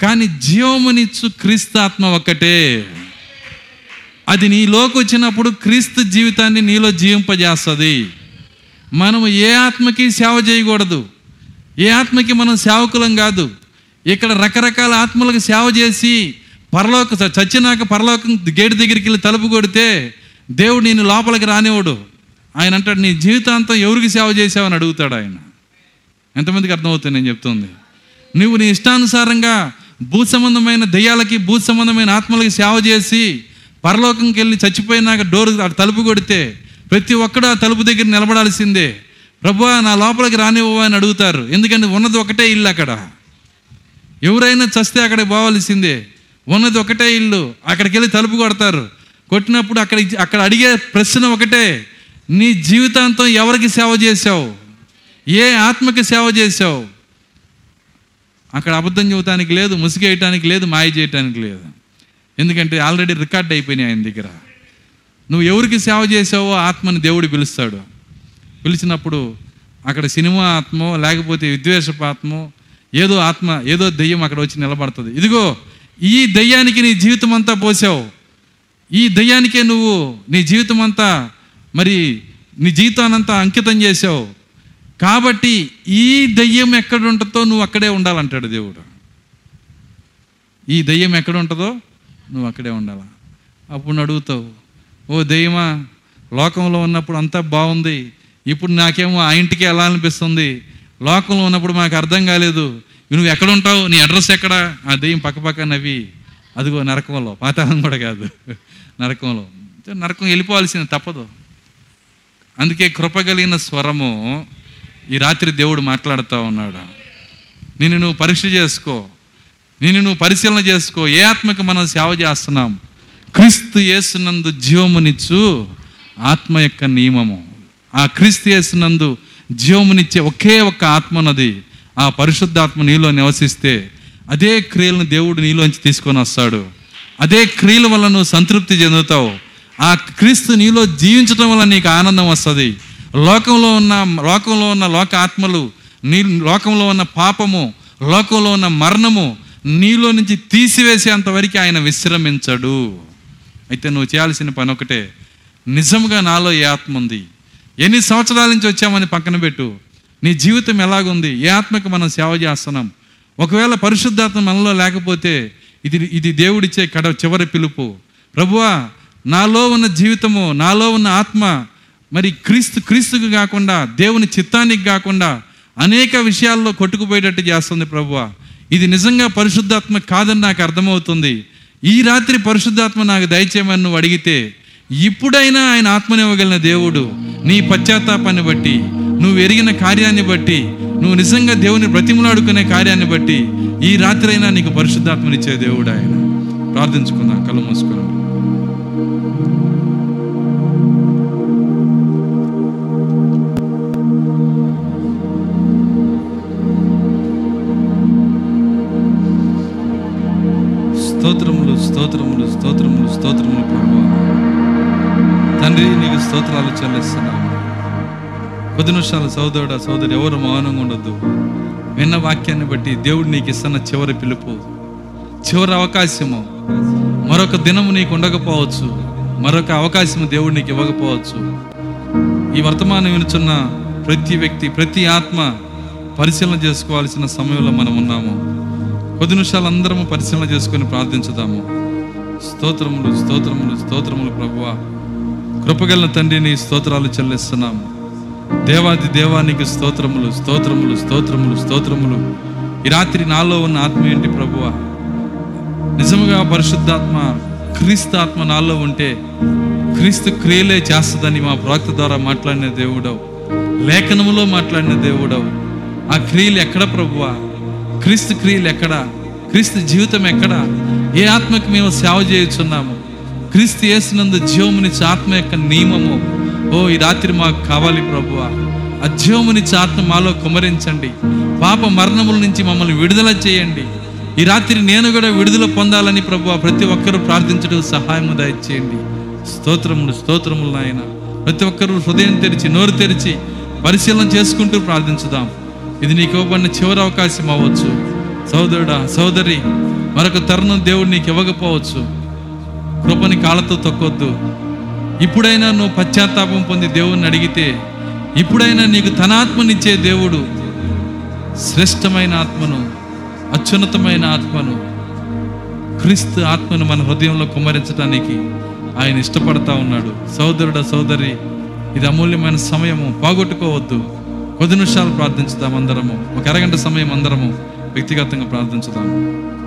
కానీ జీవమునిచ్చు క్రీస్తు ఆత్మ ఒక్కటే. అది నీలోకి వచ్చినప్పుడు క్రీస్తు జీవితాన్ని నీలో జీవింపజేస్తుంది. మనము ఏ ఆత్మకి సేవ చేయకూడదు. ఏ ఆత్మకి మనం సేవకులం కాదు. ఇక్కడ రకరకాల ఆత్మలకు సేవ చేసి పరలోక చచ్చినాక పరలోకం గేటు దగ్గరికి వెళ్ళి తలుపు కొడితే దేవుడు నేను లోపలికి రానివాడు ఆయన అంటాడు నీ జీవితాంతం ఎవరికి సేవ చేసావని అడుగుతాడు ఆయన. ఎంతమందికి అర్థమవుతుంది నేను చెప్తుంది? నువ్వు నీ ఇష్టానుసారంగా భూ సంబంధమైన దెయ్యాలకి భూ సంబంధమైన ఆత్మలకి సేవ చేసి పరలోకంకి వెళ్ళి చచ్చిపోయినాక డోర్ తలుపు కొడితే ప్రతి ఒక్కడు ఆ తలుపు దగ్గర నిలబడాల్సిందే. ప్రభు నా లోపలికి రానివ్వవా అని అడుగుతారు. ఎందుకంటే ఉన్నది ఒకటే ఇల్లు అక్కడ. ఎవరైనా చస్తే అక్కడికి పోవాల్సిందే. ఉన్నది ఒకటే ఇల్లు. అక్కడికి వెళ్ళి తలుపు కొడతారు. కొట్టినప్పుడు అక్కడ అక్కడ అడిగే ప్రశ్న ఒకటే. నీ జీవితాంతం ఎవరికి సేవ చేశావు? ఏ ఆత్మకి సేవ చేశావు? అక్కడ అబద్ధం చెబుతానికి లేదు ముసిగేయటానికి లేదు మాయ చేయటానికి లేదు. ఎందుకంటే ఆల్రెడీ రికార్డ్ అయిపోయినాయి ఆయన దగ్గర. నువ్వు ఎవరికి సేవ చేసావో ఆత్మని దేవుడు పిలుస్తాడు. పిలిచినప్పుడు అక్కడ సినిమా ఆత్మో లేకపోతే విద్వేషపు ఆత్మో ఏదో ఆత్మ ఏదో దెయ్యం అక్కడ వచ్చి నిలబడుతుంది. ఇదిగో ఈ దెయ్యానికి నీ జీవితం అంతా పోసావు. ఈ దెయ్యానికే నువ్వు నీ జీవితం అంతా మరి నీ జీవితానంతా అంకితం చేసావు కాబట్టి ఈ దయ్యం ఎక్కడ ఉంటుందో నువ్వు అక్కడే ఉండాలంటాడు దేవుడు. ఈ దయ్యం ఎక్కడ ఉంటుందో నువ్వు అక్కడే ఉండాలా? అప్పుడు నువ్వు అడుగుతావు ఓ దెయ్యమా లోకంలో ఉన్నప్పుడు అంతా బాగుంది. ఇప్పుడు నాకేమో ఆ ఇంటికి ఎలా అనిపిస్తుంది లోకంలో ఉన్నప్పుడు మాకు అర్థం కాలేదు. నువ్వు ఎక్కడ ఉంటావు నీ అడ్రస్ ఎక్కడ? ఆ దెయ్యం పక్కపక్క నవ్వి అదిగో నరకంలో పాతాళం కూడా కాదు. నరకంలో. నరకం వెళ్ళిపోవాల్సింది తప్పదు. అందుకే కృప కలిగిన స్వరము ఈ రాత్రి దేవుడు మాట్లాడుతూ ఉన్నాడు. నిన్ను నువ్వు పరీక్ష చేసుకో. నిన్ను నువ్వు పరిశీలన చేసుకో. ఏ ఆత్మకి మనం సేవ చేస్తున్నాం? క్రీస్తు యేసునందు జీవమునిచ్చు ఆత్మ యొక్క నియమము. ఆ క్రీస్తు యేసునందు జీవమునిచ్చే ఒకే ఒక్క ఆత్మ ఆ పరిశుద్ధాత్మ నీలో నివసిస్తే అదే క్రియలను దేవుడు నీలోంచి తీసుకొని వస్తాడు. అదే క్రియల వల్ల నువ్వు సంతృప్తి చెందుతావు. ఆ క్రీస్తు నీలో జీవించడం వల్ల నీకు ఆనందం వస్తుంది. లోకంలో ఉన్న లోకంలో ఉన్న లోక ఆత్మలు నీ లోకంలో ఉన్న పాపము లోకంలో ఉన్న మరణము నీలో నుంచి తీసివేసేంత వరకు ఆయన విశ్రమించడు. అయితే నువ్వు చేయాల్సిన పని ఒకటే నిజంగా నాలో ఏ ఆత్మ ఉంది? ఎన్ని సంవత్సరాల నుంచి వచ్చామని పక్కన పెట్టు. నీ జీవితం ఎలాగుంది? ఏ ఆత్మకు మనం సేవ చేస్తున్నాం? ఒకవేళ పరిశుద్ధాత్మ మనలో లేకపోతే ఇది ఇది దేవుడిచ్చే కడ చివరి పిలుపు. ప్రభువా నాలో ఉన్న జీవితము నాలో ఉన్న ఆత్మ మరి క్రీస్తు క్రీస్తుకు కాకుండా దేవుని చిత్తానికి కాకుండా అనేక విషయాల్లో కొట్టుకుపోయేటట్టు చేస్తుంది ప్రభువ. ఇది నిజంగా పరిశుద్ధాత్మ కాదని నాకు అర్థమవుతుంది. ఈ రాత్రి పరిశుద్ధాత్మ నాకు దయచేయమని నువ్వు అడిగితే ఇప్పుడైనా ఆయన ఆత్మనివ్వగలిగిన దేవుడు నీ పశ్చాత్తాపాన్ని బట్టి నువ్వు ఎరిగిన కార్యాన్ని బట్టి నువ్వు నిజంగా దేవుని బ్రతిములాడుకునే కార్యాన్ని బట్టి ఈ రాత్రి అయినా నీకు పరిశుద్ధాత్మనిచ్చే దేవుడు ఆయన. ప్రార్థించుకుందాం కళ్ళు మూసుకున్నాం స్తోత్రాలు చెల్లిస్తున్నాము. కొద్ది నిమిషాలు సోదరుడ సోదరు ఎవరు మౌనంగా ఉండొద్దు. విన్న వాక్యాన్ని బట్టి దేవుడు నీకు ఇస్తున్న చివరి పిలుపు. చివరి అవకాశము. మరొక దినము నీకు ఉండకపోవచ్చు. మరొక అవకాశము దేవుడు నీకు ఇవ్వకపోవచ్చు. ఈ వర్తమానం వినుచున్న ప్రతి వ్యక్తి ప్రతి ఆత్మ పరిశీలన చేసుకోవాల్సిన సమయంలో మనం ఉన్నాము. కొద్ది నిమిషాలు అందరము పరిశీలన చేసుకొని ప్రార్థించుదాము. స్తోత్రములు స్తోత్రములు స్తోత్రములు ప్రభువా. కృపగల తండ్రిని స్తోత్రాలు చెల్లిస్తున్నాము దేవాది దేవానికి స్తోత్రములు స్తోత్రములు స్తోత్రములు స్తోత్రములు. ఈ రాత్రి నాలో ఉన్న ఆత్మ ఏంటి ప్రభువ? నిజముగా పరిశుద్ధాత్మ క్రీస్తు ఆత్మ నాలో ఉంటే క్రీస్తు క్రియలే చేస్తుందని మా ప్రవక్త ద్వారా మాట్లాడిన దేవుడవు. లేఖనములో మాట్లాడిన దేవుడవు. ఆ క్రియలు ఎక్కడ ప్రభువా? క్రీస్తు క్రియలు ఎక్కడ? క్రీస్తు జీవితం ఎక్కడ? ఏ ఆత్మకి మేము సేవ చేయుచున్నాము? క్రీస్తు చేసినందు జీవమునిచ్చే ఆత్మ యొక్క నియమము. ఓ ఈ రాత్రి మాకు కావాలి ప్రభువ. ఆ జీవమునిచ్చే ఆత్మ మాలో కుమరించండి. పాప మరణముల నుంచి మమ్మల్ని విడుదల చేయండి. ఈ రాత్రి నేను కూడా విడుదల పొందాలని ప్రభు ప్రతి ఒక్కరూ ప్రార్థించడం సహాయము దయచేయండి. స్తోత్రములు స్తోత్రములు నాయన. ప్రతి ఒక్కరూ హృదయం తెరిచి నోరు తెరిచి పరిశీలన చేసుకుంటూ ప్రార్థించుదాం. ఇది నీకు ఇవ్వబడిన చివరి అవకాశం అవ్వచ్చు. సోదరుడా సోదరి మరొక తరుణం దేవుడు నీకు ఇవ్వకపోవచ్చు. కృపని కాళ్ళతో తొక్కొద్దు. ఇప్పుడైనా నువ్వు పశ్చాత్తాపం పొంది దేవుణ్ణి అడిగితే ఇప్పుడైనా నీకు తనాత్మనిచ్చే దేవుడు శ్రేష్టమైన ఆత్మను అత్యున్నతమైన ఆత్మను క్రీస్తు ఆత్మను మన హృదయంలో కుమ్మరించడానికి ఆయన ఇష్టపడతా ఉన్నాడు. సోదరుడ సోదరి ఇది అమూల్యమైన సమయము. పోగొట్టుకోవద్దు. కొద్ది నిమిషాలు ప్రార్థించుదాం అందరము. ఒక అరగంట సమయం అందరము వ్యక్తిగతంగా ప్రార్థించుదాము